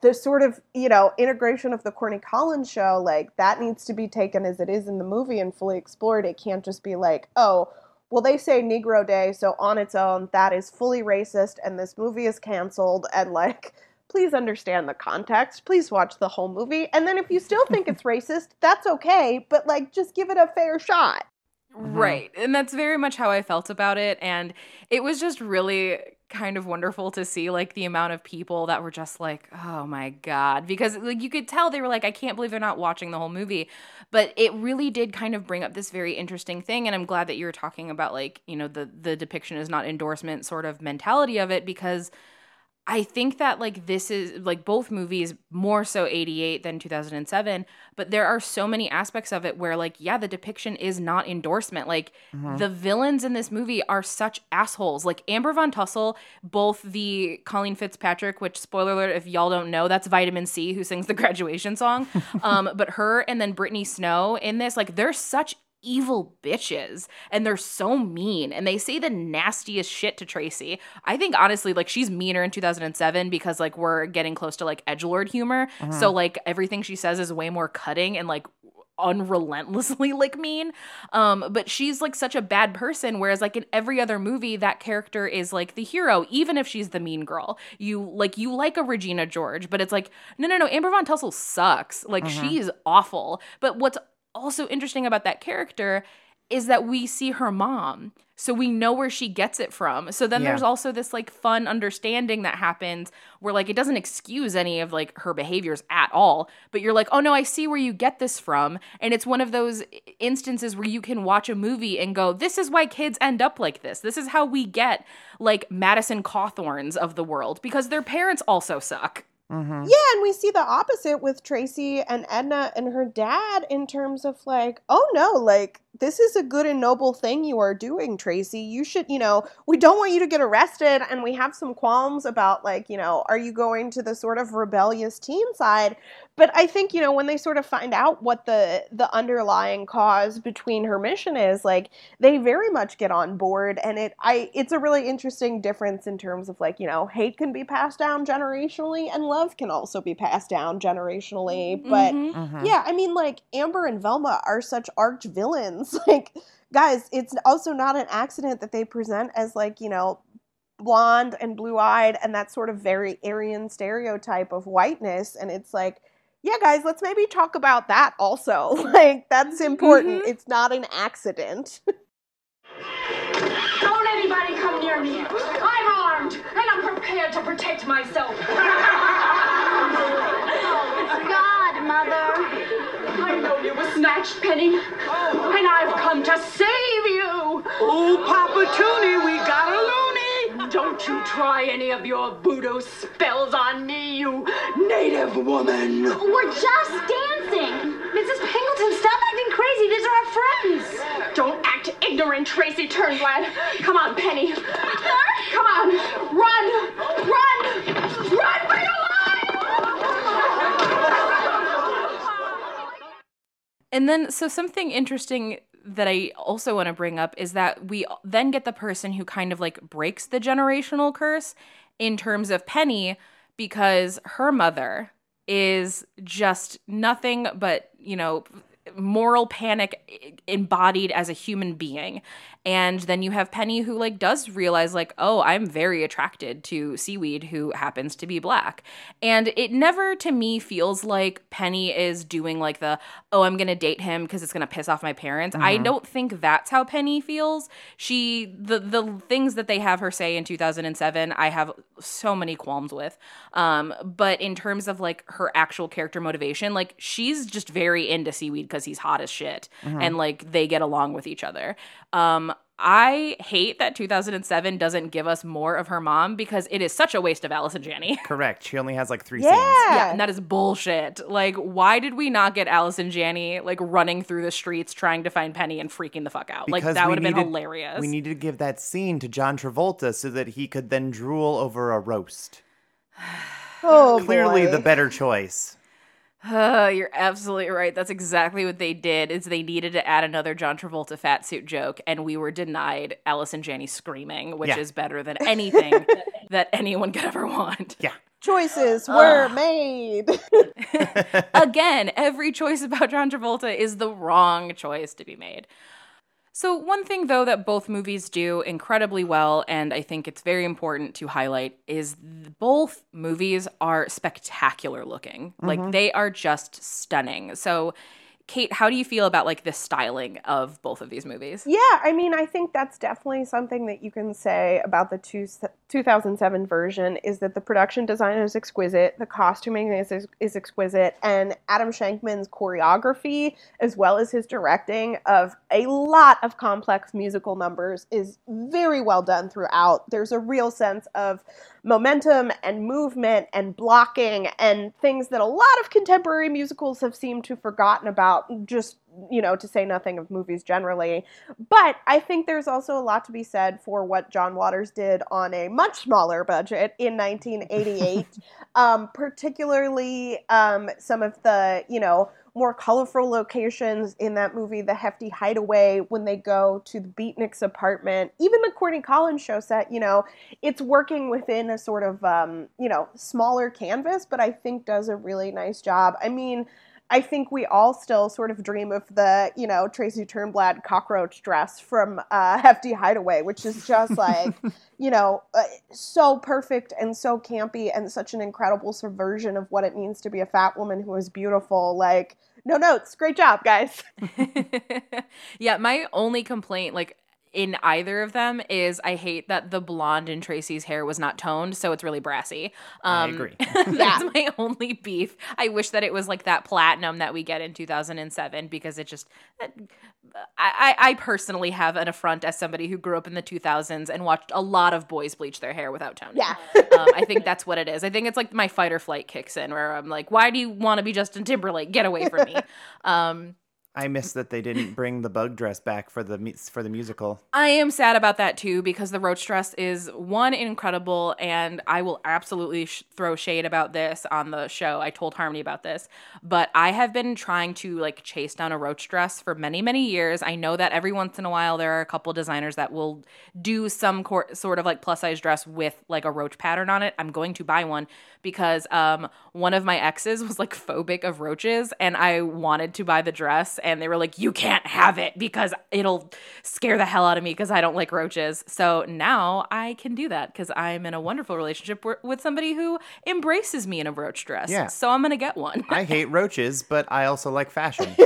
the sort of you know integration of the Corny Collins show, like that needs to be taken as it is in the movie and fully explored. It can't just be like, oh, well, they say Negro Day, so on its own, that is fully racist, and this movie is canceled, and like. Please understand the context. Please watch the whole movie. And then if you still think it's *laughs* racist, that's okay, but like just give it a fair shot. Right. And that's very much how I felt about it. And it was just really kind of wonderful to see like the amount of people that were just like, oh my God. Because like you could tell they were like, I can't believe they're not watching the whole movie. But it really did kind of bring up this very interesting thing. And I'm glad that you were talking about like, you know, the the depiction is not endorsement sort of mentality of it because I think that like this is like both movies more so 88 than 2007, but there are so many aspects of it where like yeah, the depiction is not endorsement. Like the villains in this movie are such assholes. Like Amber Von Tussle, both the Colleen Fitzpatrick, which spoiler alert if y'all don't know, that's Vitamin C who sings the *laughs* graduation song. *laughs* um but her and then Brittany Snow in this like they're such evil bitches and they're so mean and they say the nastiest shit to Tracy. I think honestly like she's meaner in 2007 because like we're getting close to like edgelord humor. So like everything she says is way more cutting and like unrelentlessly *laughs* like mean. Um but she's like such a bad person whereas like in every other movie that character is like the hero even if she's the mean girl. You like you like a Regina George, but it's like no no no Amber Von Tussle sucks. Like she's awful. But what's also interesting about that character is that we see her mom. So we know where she gets it from. So then Yeah. there's also this like fun understanding that happens where like it doesn't excuse any of like her behaviors at all, but you're like, "Oh no, I see where you get this from." And it's one of those instances where you can watch a movie and go, "This is why kids end up like this. This is how we get like Madison Cawthorns of the world because their parents also suck." Mm-hmm. Yeah, and we see the opposite with Tracy and Edna and her dad in terms of like, oh no, like this is a good and noble thing you are doing, Tracy. You should, you know, we don't want you to get arrested and we have some qualms about like, you know, are you going to the sort of rebellious teen side? But I think, you know, when they sort of find out what the the underlying cause between her mission is, like they very much get on board and it I it's a really interesting difference in terms of like, you know, hate can be passed down generationally and love can also be passed down generationally. But Mhm. Mm-hmm. yeah, I mean like Amber and Velma are such arch villains. *laughs* Like guys, it's also not an accident that they present as like, you know, blonde and blue-eyed and that sort of very Aryan stereotype of whiteness and it's like yeah, guys, let's maybe talk about that also. *laughs* Like, that's important. Mm-hmm. It's not an accident. *laughs* Don't anybody come near me. I'm armed and I'm prepared to protect myself. Oh, Godmother. I know you were snatched, Penny, and I've come to save you. Oh, Papa Toonie, we got a loony. Don't you try any of your voodoo spells on me, you native woman. We're just dancing. Mrs. Pingleton, stop acting crazy. These are our friends. Don't act ignorant, Tracy Turnblad. Come on, Penny. Come on. Run. Run. Run for your And then, so something interesting that I also want to bring up is that we then get the person who kind of like breaks the generational curse in terms of Penny because her mother is just nothing but, you know, moral panic embodied as a human being. And then you have Penny who like does realize like, "Oh, I'm very attracted to Seaweed who happens to be black." And it never to me feels like Penny is doing like the, "Oh, I'm going to date him because it's going to piss off my parents." I don't think that's how Penny feels. She the the things that they have her say in 2007, I have so many qualms with. Um, but in terms of like her actual character motivation, like she's just very into Seaweed because he's hot as shit and like they get along with each other. Um, I hate that 2007 doesn't give us more of her mom because it is such a waste of Allison Janney. *laughs* Correct. She only has like three scenes. yeah. Yeah, and that is bullshit. Like, why did we not get Allison Janney like running through the streets trying to find Penny and freaking the fuck out? like that would have been hilarious. We needed to give that scene to John Travolta so that he could then drool over a roast. *sighs* Oh, Clearly boy. the better choice. Uh, *sighs* you're absolutely right. That's exactly what they did. Is they needed to add another John Travolta fat suit joke, and we were denied Allison Janney screaming, which Yeah. is better than anything *laughs* that anyone could ever want. Yeah. Choices *sighs* were made. *laughs* Again, every choice about John Travolta is the wrong choice to be made. So, one thing though that both movies do incredibly well, and I think it's very important to highlight, is both movies are spectacular looking. Like, mm-hmm. they are just stunning. So, Kate, how do you feel about like the styling of both of these movies? Yeah, I mean, I think that's definitely something that you can say about the two, 2007 version is that the production design is exquisite, the costuming is, is, is exquisite, and Adam Shankman's choreography, as well as his directing of a lot of complex musical numbers, is very well done throughout. There's a real sense of momentum and movement and blocking and things that a lot of contemporary musicals have seemed to have forgotten about just you know to say nothing of movies generally. But i think there's also a lot to be said for what john waters did on a much smaller budget in 1988 *laughs* um, particularly um, some of the you know more colorful locations in that movie, the hefty hideaway when they go to the Beatniks apartment, even the Corny Collins show set, you know, it's working within a sort of, um, you know, smaller canvas, but I think does a really nice job. I mean, I think we all still sort of dream of the, you know, Tracy Turnblad cockroach dress from uh, *laughs* Hefty Hideaway, which is just like, *laughs* you know, uh, so perfect and so campy and such an incredible subversion of what it means to be a fat woman who is beautiful. Like, no notes. Great job, guys. *laughs* yeah, my only complaint, like in either of them, is I hate that the blonde in Tracy's hair was not toned, so it's really brassy. I Um, agree. *laughs* that's my only beef. I wish that it was like that platinum that we get in 2007 because it just. I, I I personally have an affront as somebody who grew up in the 2000s and watched a lot of boys bleach their hair without toning. Yeah. um, I think that's what it is. I think it's like my fight or flight kicks in where I'm like, why do you want to be Justin Timberlake? Get away from me. *laughs* Um, I miss that they didn't bring the bug dress back for the for the musical. I am sad about that too because the roach dress is one incredible, and I will absolutely sh- throw shade about this on the show. I told Harmony about this, but I have been trying to like chase down a roach dress for many, many years. I know that every once in a while there are a couple designers that will do some cor- sort of like plus size dress with like a roach pattern on it. I'm going to buy one because um, one of my exes *laughs* was like phobic of roaches, and I wanted to buy the dress, and they were like, "You can't have it because it'll scare the hell out of me because I don't like roaches." So now I can do that because I'm in a wonderful relationship wi- with somebody who embraces me in a roach dress. Yeah. So I'm gonna get one. I hate roaches, but I also like fashion. *laughs*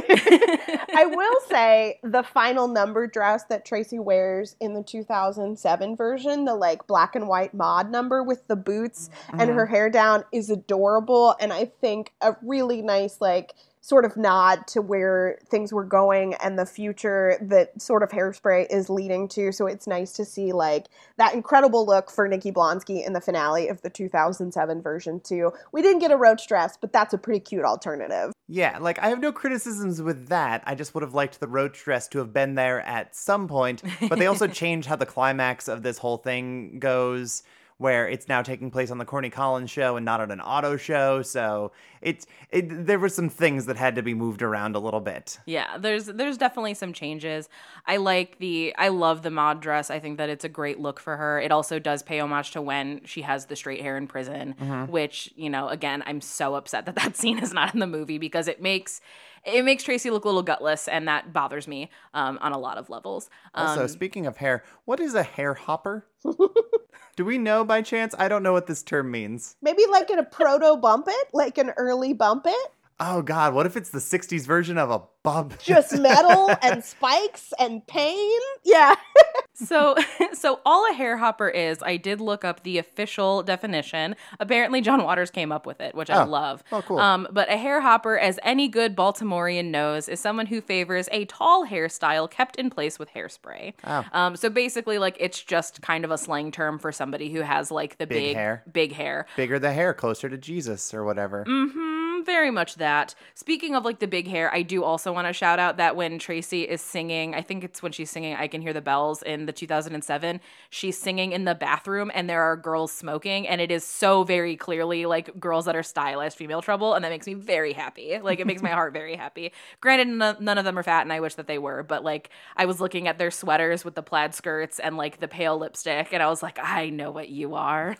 I will say the final number dress that Tracy wears in the 2007 version, the like black and white mod number with the boots and mm-hmm. her hair down, is adorable. And I think a really nice, like, sort of nod to where things were going and the future that sort of hairspray is leading to. So it's nice to see like that incredible look for Nikki Blonsky in the finale of the 2007 version too. We didn't get a roach dress, but that's a pretty cute alternative. Yeah, like I have no criticisms with that. I just would have liked the roach dress to have been there at some point. But they also *laughs* changed how the climax of this whole thing goes, where it's now taking place on the Corny Collins show and not on an auto show. So it's it, there were some things that had to be moved around a little bit. Yeah, there's there's definitely some changes. I like the I love the mod dress. I think that it's a great look for her. It also does pay homage to when she has the straight hair in prison, Mhm. which, you know, again, I'm so upset that that *laughs* scene is not in the movie because it makes it makes Tracy look a little gutless and that bothers me um, on a lot of levels. Also, Um, speaking of hair, what is a hair hopper? *laughs* Do we know by chance? I don't know what this term means. Maybe like in a proto bump it, like an early bump it. Oh God, what if it's the '60s version of a bump? *laughs* Just metal and spikes and pain. Yeah. *laughs* so *laughs* so all a hair hopper is i did look up the official definition apparently john waters came up with it which i Oh. love Oh, cool. um, but a hair hopper as any good baltimorean knows is someone who favors a tall hairstyle kept in place with hairspray Oh. um, so basically like it's just kind of a slang term for somebody who has like the Big big hair. big hair Bigger the hair, closer to Jesus or whatever. Mm-hmm, very much that. Speaking of like the big hair, I do also want to shout out that when Tracy is singing, I think it's when she's singing I Can Hear the Bells in the 2007, she's singing in the bathroom and there are girls smoking and it is so very clearly like girls that are stylized female trouble and that makes me very happy. Like it makes my heart very happy. Granted no- none of them are fat and I wish that they were, but like I was looking at their sweaters with the plaid skirts and like the pale lipstick and I was like I know what you are.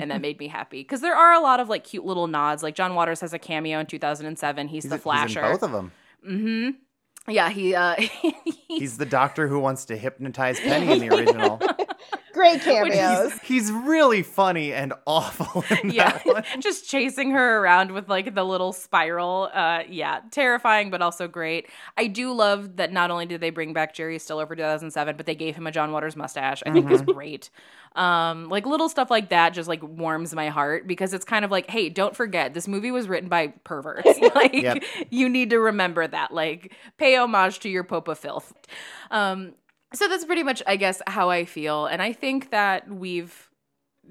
and that made me happy because there are a lot of like cute little nods. Like John Waters has a cameo in 2007. He's, He's, the he's flasher. in both of them. Mm-hmm. Yeah, he uh *laughs* He's the doctor who wants to hypnotize *laughs* Penny in the original. Great *laughs* cameos. He's really funny and awful. In *laughs* yeah, that one. *laughs* just chasing her around with like the little spiral. Uh, yeah, terrifying, but also great. I do love that not only did they bring back Jerry Stiller for 2007, but they gave him a John Waters mustache. I think was great. Um, like little stuff like that just like warms my heart because it's kind of like, hey, don't forget this movie was written by perverts. like Yep. you need to remember that. Like pay homage to your Pope of Filth. Um, so that's pretty much, I guess, how I feel, and I think that we've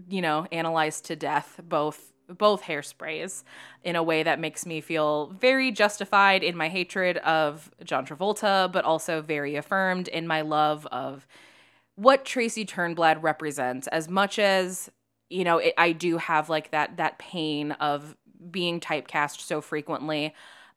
you know, analyzed to death both both hairsprays in a way that makes me feel very justified in my hatred of John Travolta, but also very affirmed in my love of what Tracy Turnblad represents. As much as you know, it, I do have like that that pain of being typecast so frequently.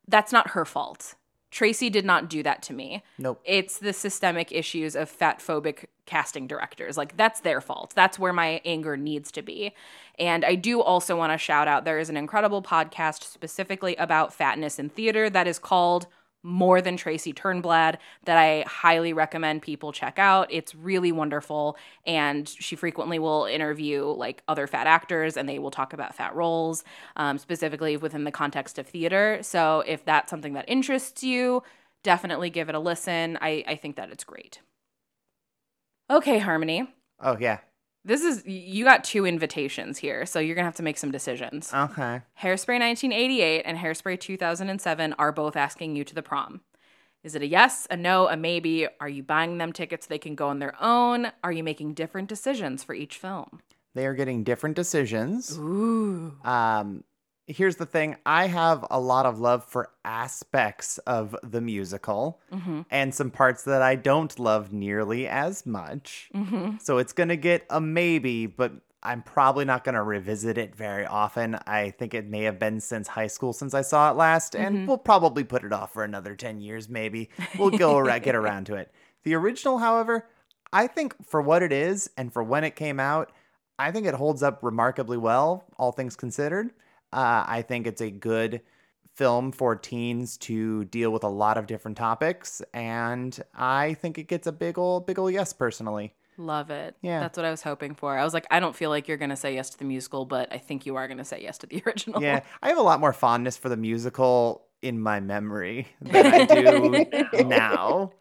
That's not her fault. Tracy did not do that to me. Nope. It's the systemic issues of fat phobic casting directors. Like that's their fault. That's where my anger needs to be. And I do also want to shout out there is an incredible podcast specifically about fatness in theater that is called More Than Tracy Turnblad that I highly recommend people check out. It's really wonderful and she frequently will interview like other fat actors and they will talk about fat roles um, specifically within the context of theater. So if that's something that interests you, definitely give it a listen. I, I think that it's great. Okay, Harmony. Oh yeah. This is you got two invitations here, so you're gonna have to make some decisions. Okay. Hairspray 1988 and Hairspray 2007 are both asking you to the prom. Is it a yes, a no, a maybe? Are you buying them tickets so they can go on their own? Are you making different decisions for each film? They are getting different decisions. Ooh. Um, here's the thing I have a lot of love for aspects of the musical Mm-hmm. and some parts that I don't love nearly as much. Mm-hmm. So it's going to get a maybe, but I'm probably not going to revisit it very often. I think it may have been since high school since I saw it last, and Mhm. we'll probably put it off for another 10 years, maybe. We'll go *laughs* get around to it. The original, however, I think for what it is and for when it came out, I think it holds up remarkably well, all things considered. Uh, I think it's a good film for teens to deal with a lot of different topics, and I think it gets a big ol' big ol' yes personally. Love it. Yeah. That's what I was hoping for. I was like, I don't feel like you're gonna say yes to the musical, but I think you are gonna say yes to the *laughs* original. Yeah, I have a lot more fondness for the musical in my memory *laughs* than I do now.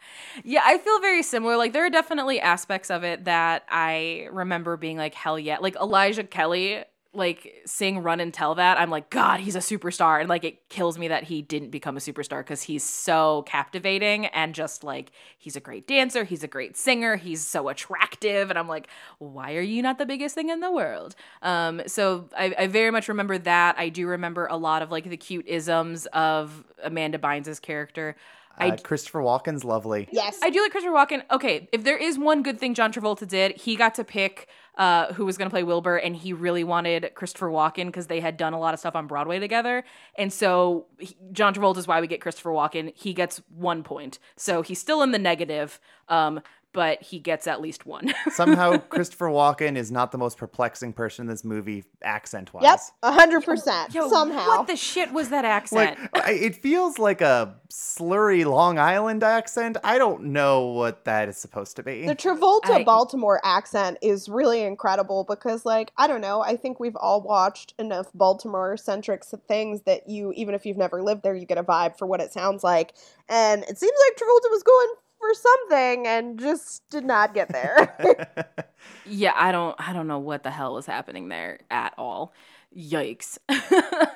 Yeah, I feel very similar. Like there are definitely aspects of it that I remember being like, hell yeah. Like Elijah Kelley, like sing Run and Tell That. I'm like, God, he's a superstar. And like it kills me that he didn't become a superstar because he's so captivating and just like he's a great dancer, he's a great singer, he's so attractive. And I'm like, why are you not the biggest thing in the world? Um, so I, I very much remember that. I do remember a lot of like the cute isms of Amanda bynes's character. I Uh, Christopher Walken's lovely. Yes. I do like Christopher Walken. Okay, if there is one good thing John Travolta did, he got to pick uh, who was going to play Wilbur, and he really wanted Christopher Walken because they had done a lot of stuff on Broadway together. And so he, John Travolta is why we get Christopher Walken. He gets one point, so he's still in the negative, um, but he gets at least one. *laughs* Somehow, Christopher Walken is not the most perplexing person in this movie, accent wise. Yep, a hundred percent. Yo, Somehow. what the shit was that accent? Like, it feels like a slurry Long Island accent. I don't know what that is supposed to be. The Travolta I- Baltimore accent is really incredible because, like, I don't know, I think we've all watched enough Baltimore centric things that you, even if you've never lived there, you get a vibe for what it sounds like. And it seems like Travolta was going for something and just did not get there. *laughs* *laughs* Yeah, I don't I don't know what the hell was happening there at all. Yikes. *laughs*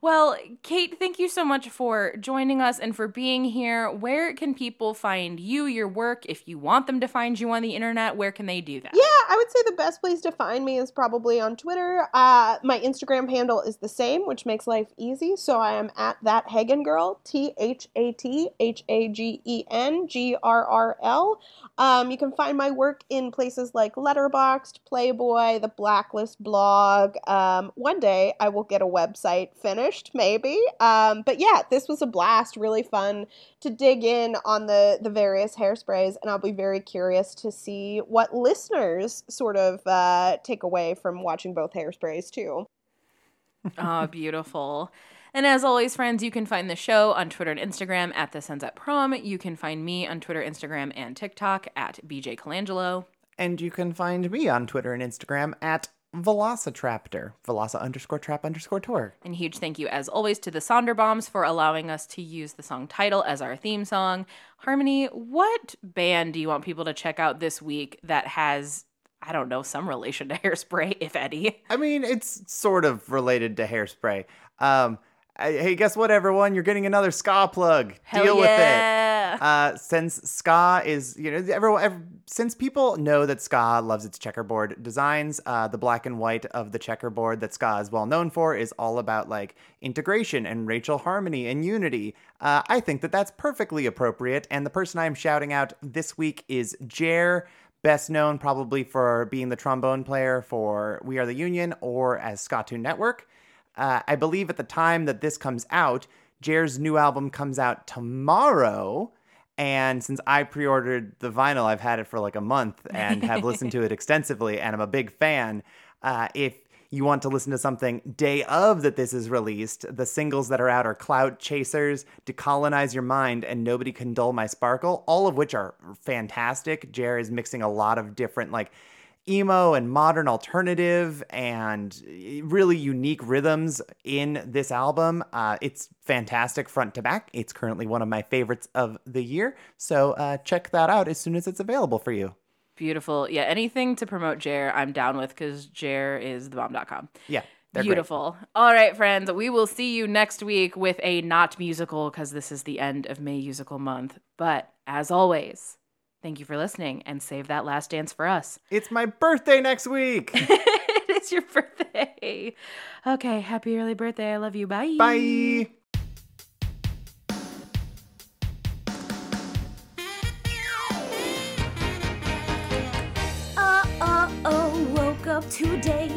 well, Kate, thank you so much for joining us and for being here. Where can people find you, your work? If you want them to find you on the internet, where can they do that? Yeah, I would say the best place to find me is probably on Twitter. Uh, my Instagram handle is the same, which makes life easy. So I am at that Hagen girl, T H A T H A G E N G R R L. Um, you can find my work in places like Letterboxd, Playboy, the Blacklist blog. Um, one day I will get a website finished, maybe. Um, but yeah, this was a blast, really fun to dig in on the the various hairsprays, and I'll be very curious to see what listeners sort of uh, take away from watching both hairsprays too. oh, beautiful. And as always, friends, you can find the show on Twitter and Instagram at The Sunset Prom. You can find me on Twitter, Instagram, and TikTok at BJ Colangelo. And you can find me on Twitter and Instagram at Velocitraptor, Veloci underscore trap underscore tour. And huge thank you, as always, to the Sonderbombs for allowing us to use the song title as our theme song. Harmony, what band do you want people to check out this week that has, I don't know, some relation to *laughs* hairspray, if any? I mean, it's sort of related to hairspray. Um, I- hey, guess what, everyone? You're getting another ska plug. Hell Deal with Uh, since ska is, you know, everyone, ev since people know that ska loves its checkerboard designs, uh, the black and white of the checkerboard that ska is well known for is all about like integration and racial harmony and unity. Uh, I think that that's perfectly appropriate. And the person I'm shouting out this week is Jer best known probably for being the trombone player for We Are the Union or as Skatune Network. Uh, I believe at the time that this comes out, Jer's new album comes out tomorrow. And since I pre ordered the vinyl, I've had it for like a month and have listened to it *laughs* extensively, and I'm a big fan. Uh, if you want to listen to something day of that this is released, the singles that are out are Cloud Chasers, Decolonize Your Mind, and Nobody Can Dull My Sparkle, all of which are fantastic. Jer is mixing a lot of different, like, emo and modern alternative and really unique rhythms in this album. Uh, it's fantastic front to back. It's currently one of my favorites of the year. So uh, check that out as soon as it's available for you. Beautiful. Yeah, anything to promote Jer, I'm down with because Jer is thebomb.com. Yeah. they're great. Beautiful. All right, friends. We will see you next week with a not musical because this is the end of May musical month. But as always, thank you for listening and save that last dance for us. It's my birthday next week. *laughs* it is your birthday. Okay, happy early birthday. I love you. Bye. Bye. Uh uh oh, woke up today,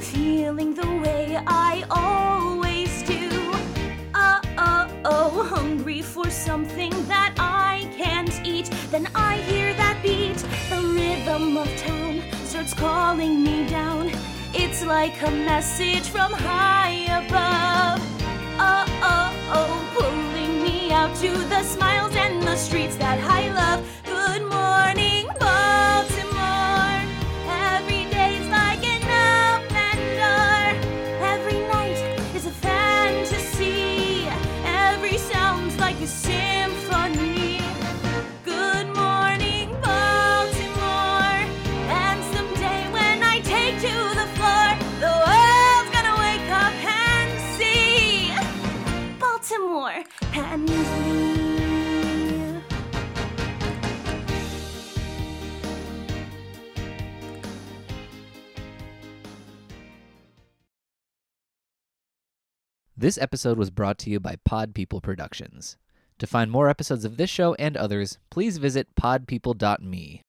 feeling the way I always do. Uh uh oh, hungry for something that rhythm of town starts calling me down. It's like a message from high above. Uh uh oh, pulling me out to the smiles and the streets that I love. Good morning, Baltimore. This episode was brought to you by Pod People Productions. To find more episodes of this show and others, please visit podpeople.me.